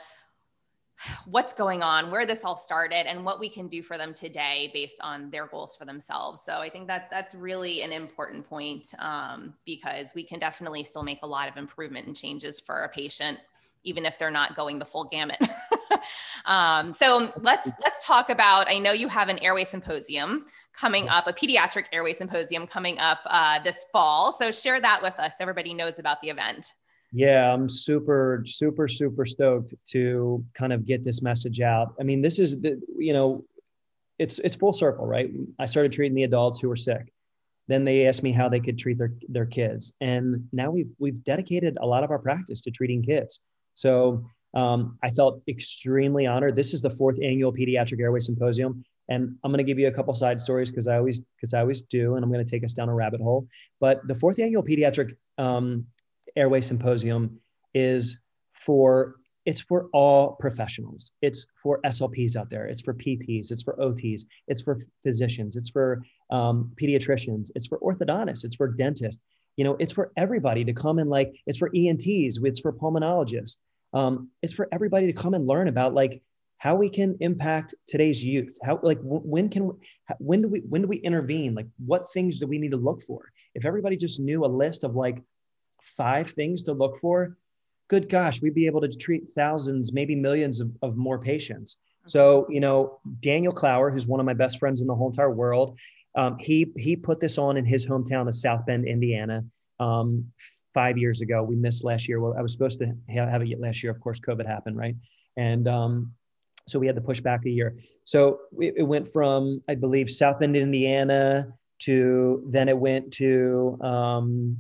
what's going on, where this all started, and what we can do for them today based on their goals for themselves. So I think that that's really an important point um, because we can definitely still make a lot of improvement and changes for a patient even if they're not going the full gamut. um, so let's let's talk about. I know you have an airway symposium coming up, a pediatric airway symposium coming up uh, this fall. So share that with us. Everybody knows about the event. Yeah, I'm super, super, super stoked to kind of get this message out. I mean, this is the you know, it's it's full circle, right? I started treating the adults who were sick. Then they asked me how they could treat their their kids, and now we've we've dedicated a lot of our practice to treating kids. So um, I felt extremely honored. This is the fourth annual Pediatric Airway Symposium, and I'm going to give you a couple side stories because I always because I always do, and I'm going to take us down a rabbit hole. But the fourth annual Pediatric um, Airway Symposium is for it's for all professionals. It's for SLPs out there. It's for PTs. It's for OTs. It's for physicians. It's for um, pediatricians. It's for orthodontists. It's for dentists you know it's for everybody to come and like it's for ents it's for pulmonologists um, it's for everybody to come and learn about like how we can impact today's youth. How like when can we, when do we when do we intervene? Like what things do we need to look for? If everybody just knew a list of like five things to look for good gosh we'd be able to treat thousands maybe millions of, of more patients. So you know daniel clower who's one of my best friends in the whole entire world um, he he put this on in his hometown of South Bend, Indiana. um, five years ago. We missed last year. Well, I was supposed to have it last year. Of course, COVID happened, right? And um, so we had to push back a year. So it, it went from, I believe, South Bend, Indiana to then it went to um,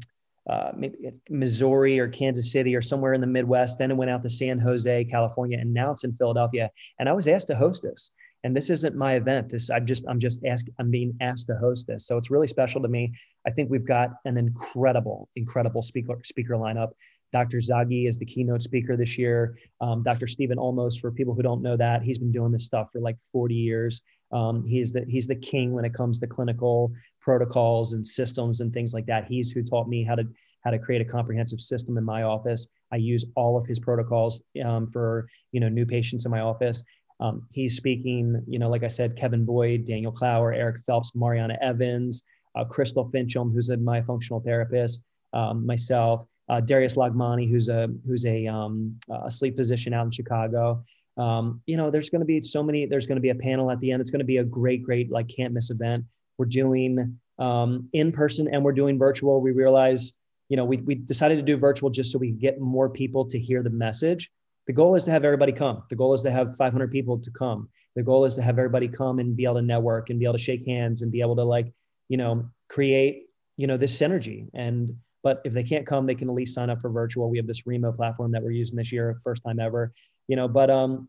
uh, maybe Missouri or Kansas City or somewhere in the Midwest. Then it went out to San Jose, California, and now it's in Philadelphia. And I was asked to host this. And this isn't my event. This I'm just I'm just asked I'm being asked to host this. So it's really special to me. I think we've got an incredible, incredible speaker speaker lineup. Dr. Zaghi is the keynote speaker this year. Um, Dr. Steven Olmos, for people who don't know that, he's been doing this stuff for like 40 years. Um, he's the he's the king when it comes to clinical protocols and systems and things like that. He's who taught me how to how to create a comprehensive system in my office. I use all of his protocols um, for you know new patients in my office. Um, he's speaking, you know, like I said, Kevin Boyd, Daniel Clower, Eric Phelps, Mariana Evans, uh, Crystal Fincham, who's a myofunctional therapist, um, myself, uh, Darius Loghmanee, who's a who's a, um, a sleep physician out in Chicago um, you know, there's going to be so many, there's going to be a panel at the end. It's going to be a great, great, like can't miss event. We're doing um, in person and we're doing virtual. We realize, you know, we, we decided to do virtual just so we get more people to hear the message. The goal is to have everybody come. The goal is to have 500 people to come. The goal is to have everybody come and be able to network and be able to shake hands and be able to like, you know, create, you know, this synergy. And, but if they can't come, they can at least sign up for virtual. We have this Remo platform that we're using this year, first time ever you know, but um,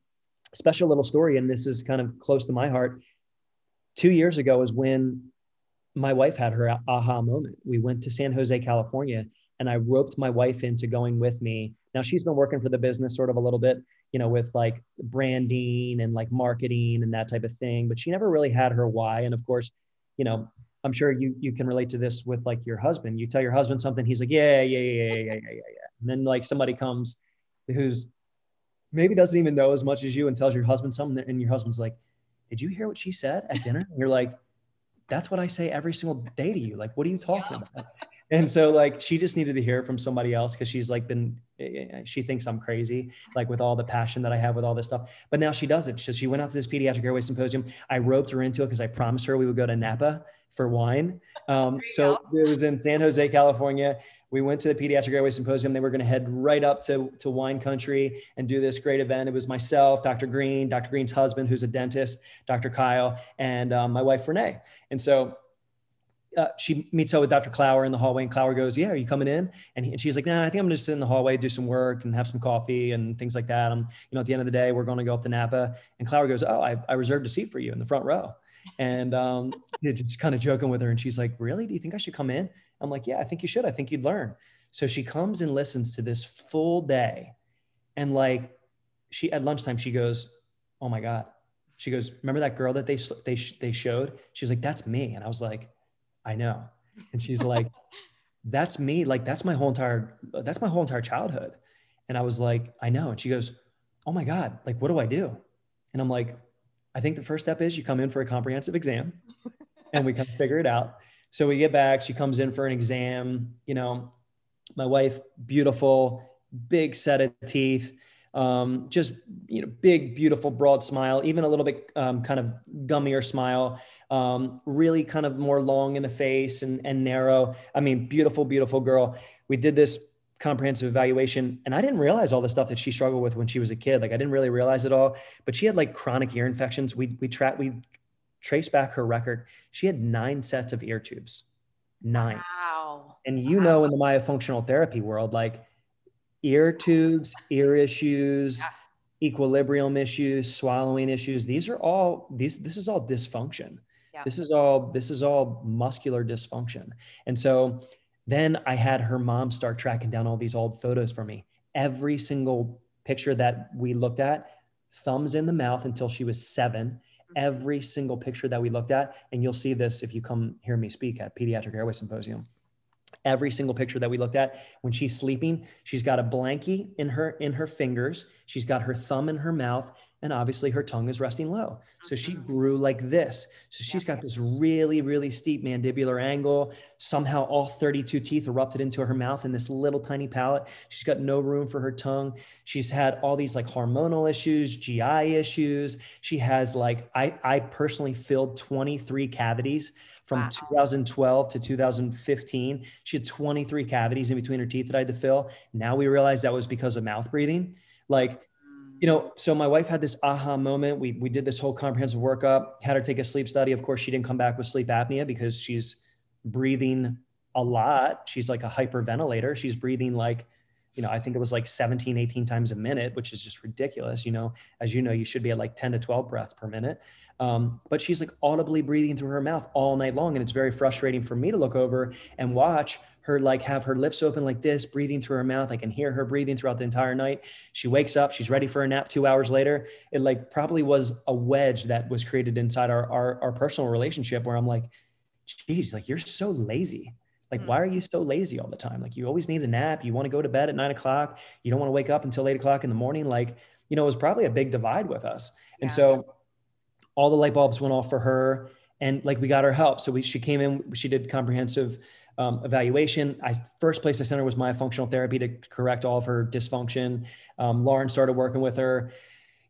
special little story, and this is kind of close to my heart. Two years ago is when my wife had her aha moment. We went to San Jose, California, and I roped my wife into going with me. Now she's been working for the business sort of a little bit, you know, with like branding and like marketing and that type of thing, but she never really had her why. And of course, you know, I'm sure you you can relate to this with like your husband. You tell your husband something, he's like, yeah, yeah, yeah, yeah, yeah, yeah, yeah. And then like somebody comes who's maybe doesn't even know as much as you and tells your husband something and your husband's like did you hear what she said at dinner and you're like that's what i say every single day to you like what are you talking yeah. about and so like she just needed to hear it from somebody else because she's like been eh, eh, she thinks i'm crazy like with all the passion that i have with all this stuff but now she does it so she went out to this pediatric airway symposium i roped her into it because i promised her we would go to napa for wine um, so go. it was in san jose california we went to the Pediatric Airway Symposium. They were going to head right up to, to wine country and do this great event. It was myself, Dr. Green, Dr. Green's husband, who's a dentist, Dr. Kyle, and um, my wife, Renee. And so uh, she meets up with Dr. Clower in the hallway, and Clower goes, "Yeah, are you coming in?" And, he, and she's like, "Nah, I think I'm gonna sit in the hallway, do some work, and have some coffee and things like that." I'm, you know, at the end of the day, we're going to go up to Napa. And Clower goes, "Oh, I, I reserved a seat for you in the front row." And um, just kind of joking with her, and she's like, "Really? Do you think I should come in?" I'm like, yeah, I think you should. I think you'd learn. So she comes and listens to this full day. And like she at lunchtime, she goes, oh my God. She goes, remember that girl that they, they, they showed? She's like, that's me. And I was like, I know. And she's like, that's me. Like, that's my whole entire, that's my whole entire childhood. And I was like, I know. And she goes, oh my God, like, what do I do? And I'm like, I think the first step is you come in for a comprehensive exam and we kind of figure it out. So we get back, she comes in for an exam, you know, my wife, beautiful, big set of teeth, um, just, you know, big, beautiful, broad smile, even a little bit um, kind of gummier smile, um, really kind of more long in the face and, and narrow. I mean, beautiful, beautiful girl. We did this comprehensive evaluation and i didn't realize all the stuff that she struggled with when she was a kid like i didn't really realize it all but she had like chronic ear infections we we track we trace back her record, she had nine sets of ear tubes. Nine. Wow. And you wow. know, in the myofunctional therapy world, like ear tubes, ear issues, yeah. equilibrium issues, swallowing issues, these are all these this is all dysfunction. Yeah. This is all this is all muscular dysfunction. And so then I had her mom start tracking down all these old photos for me. Every single picture that we looked at, thumbs in the mouth until she was seven mm-hmm. every single picture that we looked at. And you'll see this if you come hear me speak at Pediatric Airway Symposium. Every single picture that we looked at, when she's sleeping, she's got a blankie in her in her fingers. She's got her thumb in her mouth. And obviously her tongue is resting low. So she mm-hmm. grew like this. So she's got this really, really steep mandibular angle. Somehow all 32 teeth erupted into her mouth in this little tiny palate. She's got no room for her tongue. She's had all these like hormonal issues, GI issues. She has like, I, I personally filled 23 cavities from wow. 2012 to 2015. She had 23 cavities in between her teeth that I had to fill. Now we realize that was because of mouth breathing. Like you know, so my wife had this aha moment. We we did this whole comprehensive workup, had her take a sleep study. Of course, she didn't come back with sleep apnea because she's breathing a lot. She's like a hyperventilator. She's breathing like, you know, I think it was like 17, 18 times a minute, which is just ridiculous. You know, as you know, you should be at like 10 to 12 breaths per minute. Um, but she's like audibly breathing through her mouth all night long. And it's very frustrating for me to look over and watch her like have her lips open like this, breathing through her mouth. I can hear her breathing throughout the entire night. She wakes up, she's ready for a nap two hours later. It like probably was a wedge that was created inside our our, our personal relationship where I'm like, geez, like you're so lazy. Like, mm. why are you so lazy all the time? Like, you always need a nap. You want to go to bed at nine o'clock. You don't want to wake up until eight o'clock in the morning. Like, you know, it was probably a big divide with us. And so all the light bulbs went off for her. And like, we got her help. So we, she came in, she did comprehensive um, evaluation. I first place I sent her was myofunctional therapy to correct all of her dysfunction. Um, Lauren started working with her,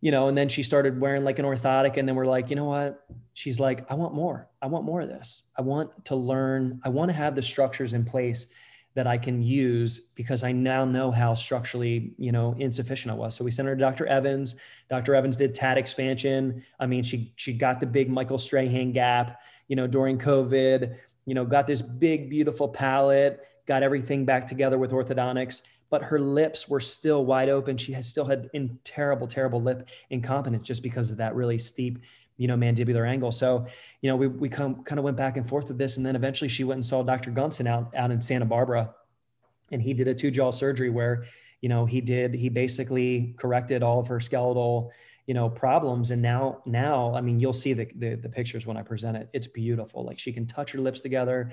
you know, and then she started wearing like an orthotic. And then we're like, you know what? She's like, I want more. I want more of this. I want to learn. I want to have the structures in place that I can use because I now know how structurally, you know, insufficient I was. So we sent her to Dr. Evans. Dr. Evans did TAD expansion. I mean, she she got the big Michael Strahan gap, you know, during COVID you know, got this big, beautiful palate, got everything back together with orthodontics, but her lips were still wide open. She had still had in terrible, terrible lip incompetence just because of that really steep, you know, mandibular angle. So, you know, we, we come, kind of went back and forth with this. And then eventually she went and saw Dr. Gunson out, out in Santa Barbara. And he did a two jaw surgery where, you know, he did, he basically corrected all of her skeletal you know problems. And now now i mean you'll see the, the, the pictures when i present it. It's beautiful. Like she can touch her lips together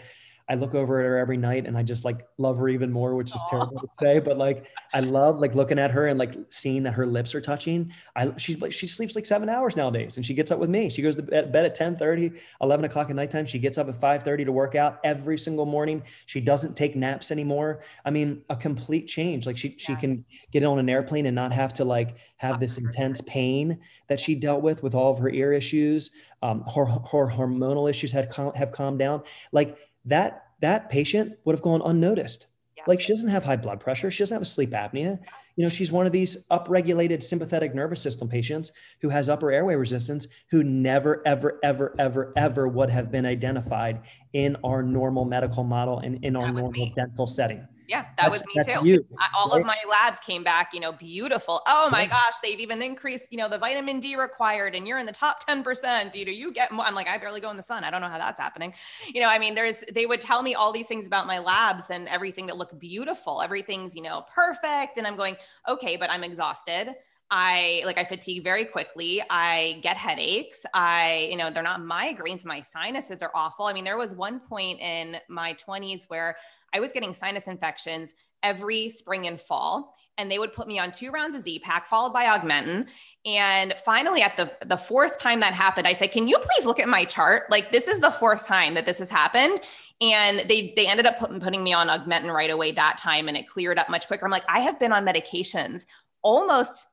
I look over at her every night and I just like love her even more, which is Aww. terrible to say, but like I love like looking at her and like seeing that her lips are touching. I she she sleeps like seven hours nowadays and she gets up with me. She goes to bed at 10 30, 11 o'clock at nighttime. She gets up at 5 30 to work out every single morning. She doesn't take naps anymore. I mean, a complete change. Like she yeah. she can get on an airplane and not have to like have this intense pain that she dealt with with all of her ear issues. Um, her, her hormonal issues had have calmed down. Like that that patient would have gone unnoticed. Yeah. Like she doesn't have high blood pressure, she doesn't have a sleep apnea. You know, she's one of these upregulated sympathetic nervous system patients who has upper airway resistance who never ever ever ever ever would have been identified in our normal medical model and in our normal me. dental setting. Yeah, that that's, was me too. You, I, all right? of my labs came back, you know, beautiful. Oh my gosh, they've even increased, you know, the vitamin D required, and you're in the top 10%. Do you get more? I'm like, I barely go in the sun. I don't know how that's happening. You know, I mean, there's, they would tell me all these things about my labs and everything that look beautiful. Everything's, you know, perfect. And I'm going, okay, but I'm exhausted. I like I fatigue very quickly. I get headaches. I, you know, they're not migraines. My sinuses are awful. I mean, there was one point in my 20s where I was getting sinus infections every spring and fall. And they would put me on two rounds of Z-Pak followed by Augmentin. And finally, at the, the fourth time that happened, I said, Can you please look at my chart? Like, this is the fourth time that this has happened. And they they ended up put, putting me on Augmentin right away that time and it cleared up much quicker. I'm like, I have been on medications almost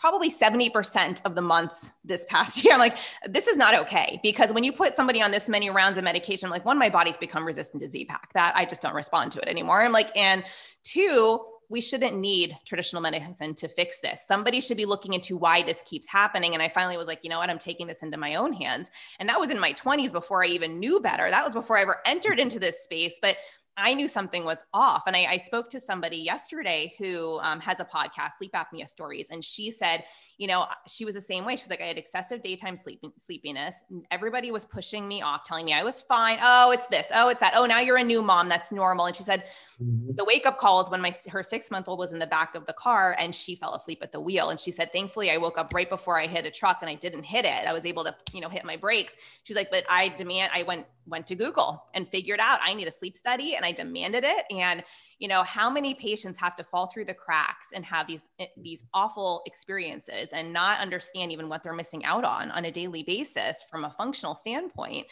probably 70% of the months this past year. I'm like, this is not okay. Because when you put somebody on this many rounds of medication, like one, my body's become resistant to Z-Pak, that I just don't respond to it anymore. I'm like, and two, we shouldn't need traditional medicine to fix this. Somebody should be looking into why this keeps happening. And I finally was like, you know what? I'm taking this into my own hands. And that was in my 20s before I even knew better. That was before I ever entered into this space. But I knew something was off. And I, I spoke to somebody yesterday who um, has a podcast, Sleep Apnea Stories, and she said, you know, she was the same way. She was like, I had excessive daytime sleep, sleepiness. Everybody was pushing me off, telling me I was fine. Oh, it's this. Oh, it's that. Oh, now you're a new mom. That's normal. And she said, mm-hmm. the wake up call is when my her six month old was in the back of the car and she fell asleep at the wheel. And she said, thankfully, I woke up right before I hit a truck and I didn't hit it. I was able to, you know, hit my brakes. She's like, but I demand. I went went to Google and figured out I need a sleep study and I demanded it. And, you know, how many patients have to fall through the cracks and have these, eh, these awful experiences and not understand even what they're missing out on on a daily basis from a functional standpoint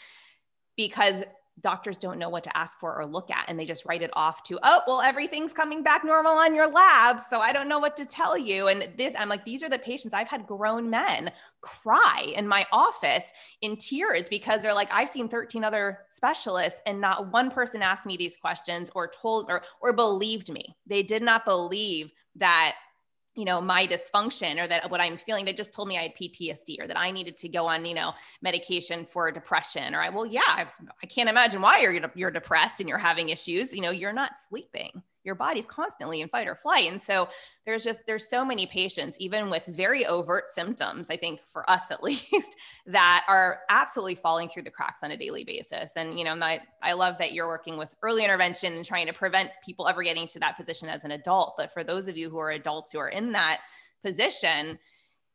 because doctors don't know what to ask for or look at and they just write it off to oh well everything's coming back normal on your lab so i don't know what to tell you. And this i'm like these are the patients i've had grown men cry in my office in tears because they're like i've seen 13 other specialists and not one person asked me these questions or told or or believed me. They did not believe that you know my dysfunction or that what i'm feeling they just told me i had ptsd or that i needed to go on you know medication for depression or i well yeah i, I can't imagine why you're you're depressed and you're having issues. You know you're not sleeping your body's constantly in fight or flight. And so there's just there's so many patients even with very overt symptoms i think for us at least that are absolutely falling through the cracks on a daily basis. And you know I, I love that you're working with early intervention and trying to prevent people ever getting to that position as an adult. But for those of you who are adults who are in that position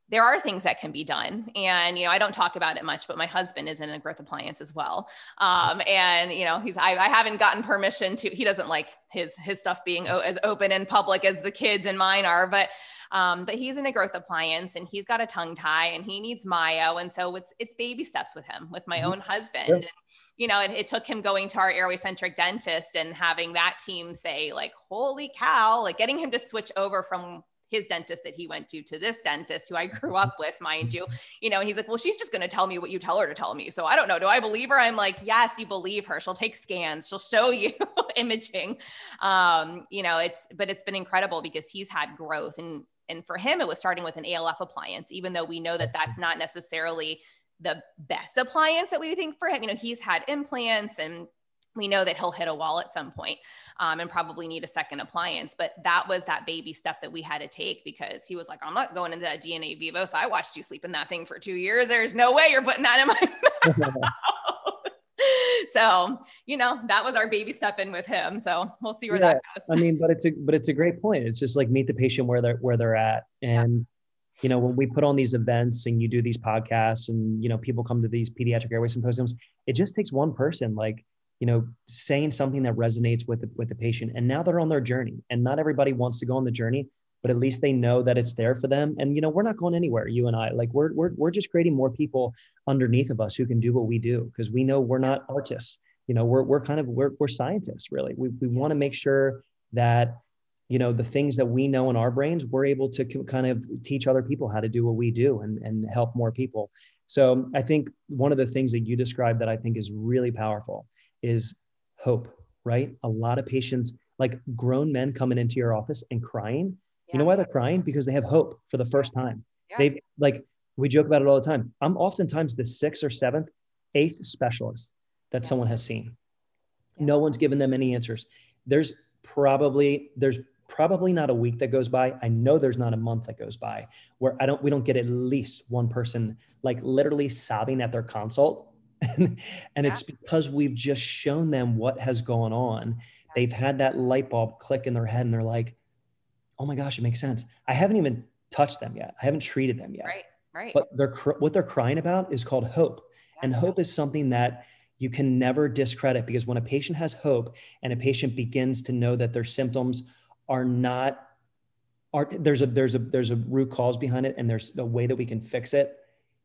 there are things that can be done and you know i don't talk about it much but my husband is in a growth appliance as well um, and you know he's I, I, haven't gotten permission to he doesn't like his his stuff being o- as open and public as the kids and mine are but um, but he's in a growth appliance and he's got a tongue tie and he needs myo and so it's it's baby steps with him with my mm-hmm. own husband yeah. and, you know, it, it, took him going to our airway centric dentist and having that team say, like, holy cow, like getting him to switch over from his dentist that he went to to this dentist who I grew up with, mind you. You know, and he's like, well, she's just going to tell me what you tell her to tell me. So I don't know. Do I believe her? I'm like, yes, you believe her. She'll take scans. She'll show you imaging. Um, you know, it's, but it's been incredible because he's had growth and, and for him, it was starting with an ALF appliance, even though we know that that's not necessarily the best appliance that we think for him. You know, he's had implants and we know that he'll hit a wall at some point, um, and probably need a second appliance. But that was that baby step that we had to take because he was like, I'm not going into that DNA vivo. So I watched you sleep in that thing for two years. There's no way you're putting that in my mouth. so, you know, that was our baby step in with him. So we'll see where yeah, that goes. I mean, but it's a but it's a great point. It's just like meet the patient where they're where they're at. And yeah. you know, when we put on these events and you do these podcasts and you know, people come to these pediatric airway symposiums, it just takes one person like you know saying something that resonates with the, with the patient. And now they're on their journey and not everybody wants to go on the journey but at least they know that it's there for them. And you know we're not going anywhere you and i. Like we're we're, we're just creating more people underneath of us who can do what we do because we know we're not artists. You know we're, we're kind of we're, we're scientists really. We, we want to make sure that you know the things that we know in our brains we're able to kind of teach other people how to do what we do and, and help more people. So i think one of the things that you described that i think is really powerful is hope, right? A lot of patients, like grown men coming into your office and crying. Yeah. You know why they're crying? Because they have hope for the first time. Yeah. They've like, we joke about it all the time. I'm oftentimes the sixth or seventh, eighth specialist that yeah. someone has seen. No one's given them any answers. There's probably, there's probably not a week that goes by. I know there's not a month that goes by where I don't, we don't get at least one person like literally sobbing at their consult and, and yeah. it's because we've just shown them what has gone on. They've had that light bulb click in their head and they're like, oh my gosh, it makes sense. I haven't even touched them yet. I haven't treated them yet. Right, right. But they're, what they're crying about is called hope. Yeah. And hope is something that you can never discredit because when a patient has hope and a patient begins to know that their symptoms are not are there's a there's a there's a root cause behind it and there's a way that we can fix it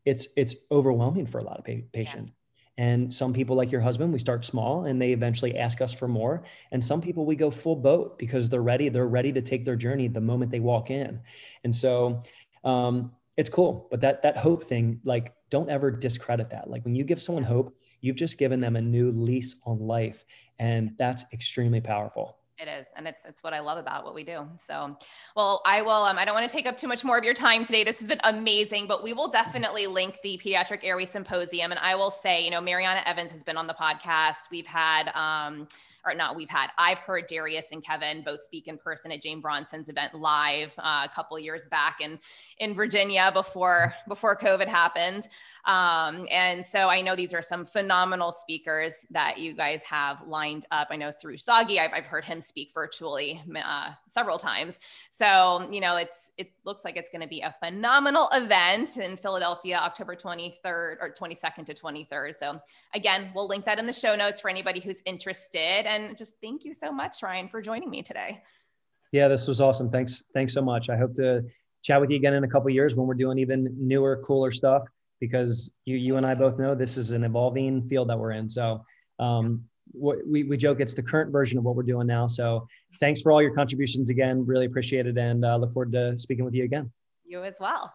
it's it's overwhelming for a lot of pa- patients and some people, like your husband, we start small and they eventually ask us for more. And some people, we go full boat because they're ready. They're ready to take their journey the moment they walk in. And so um, it's cool. But that that hope thing, like, don't ever discredit that. Like when you give someone hope, you've just given them a new lease on life, and that's extremely powerful. It is. And it's, it's what I love about what we do. So, well, I will, um, I don't want to take up too much more of your time today. This has been amazing, but we will definitely link the pediatric airway symposium. And I will say, you know, Mariana Evans has been on the podcast. We've had, um, or not we've had, I've heard Darius and Kevin both speak in person at Jane Bronson's event live uh, a couple years back in, in Virginia before, before COVID happened. Um, and so I know these are some phenomenal speakers that you guys have lined up. I know Soroush Zaghi, I've, I've heard him speak virtually uh, several times. So, you know, it's, it looks like it's going to be a phenomenal event in Philadelphia, October 23rd or 22nd to 23rd. So again, we'll link that in the show notes for anybody who's interested. And just thank you so much, Ryan, for joining me today. Yeah, this was awesome. Thanks. Thanks so much. I hope to chat with you again in a couple years when we're doing even newer, cooler stuff because you you and I both know this is an evolving field that we're in. So um, we, we joke it's the current version of what we're doing now. So thanks for all your contributions again. Really appreciate it and uh, look forward to speaking with you again. You as well.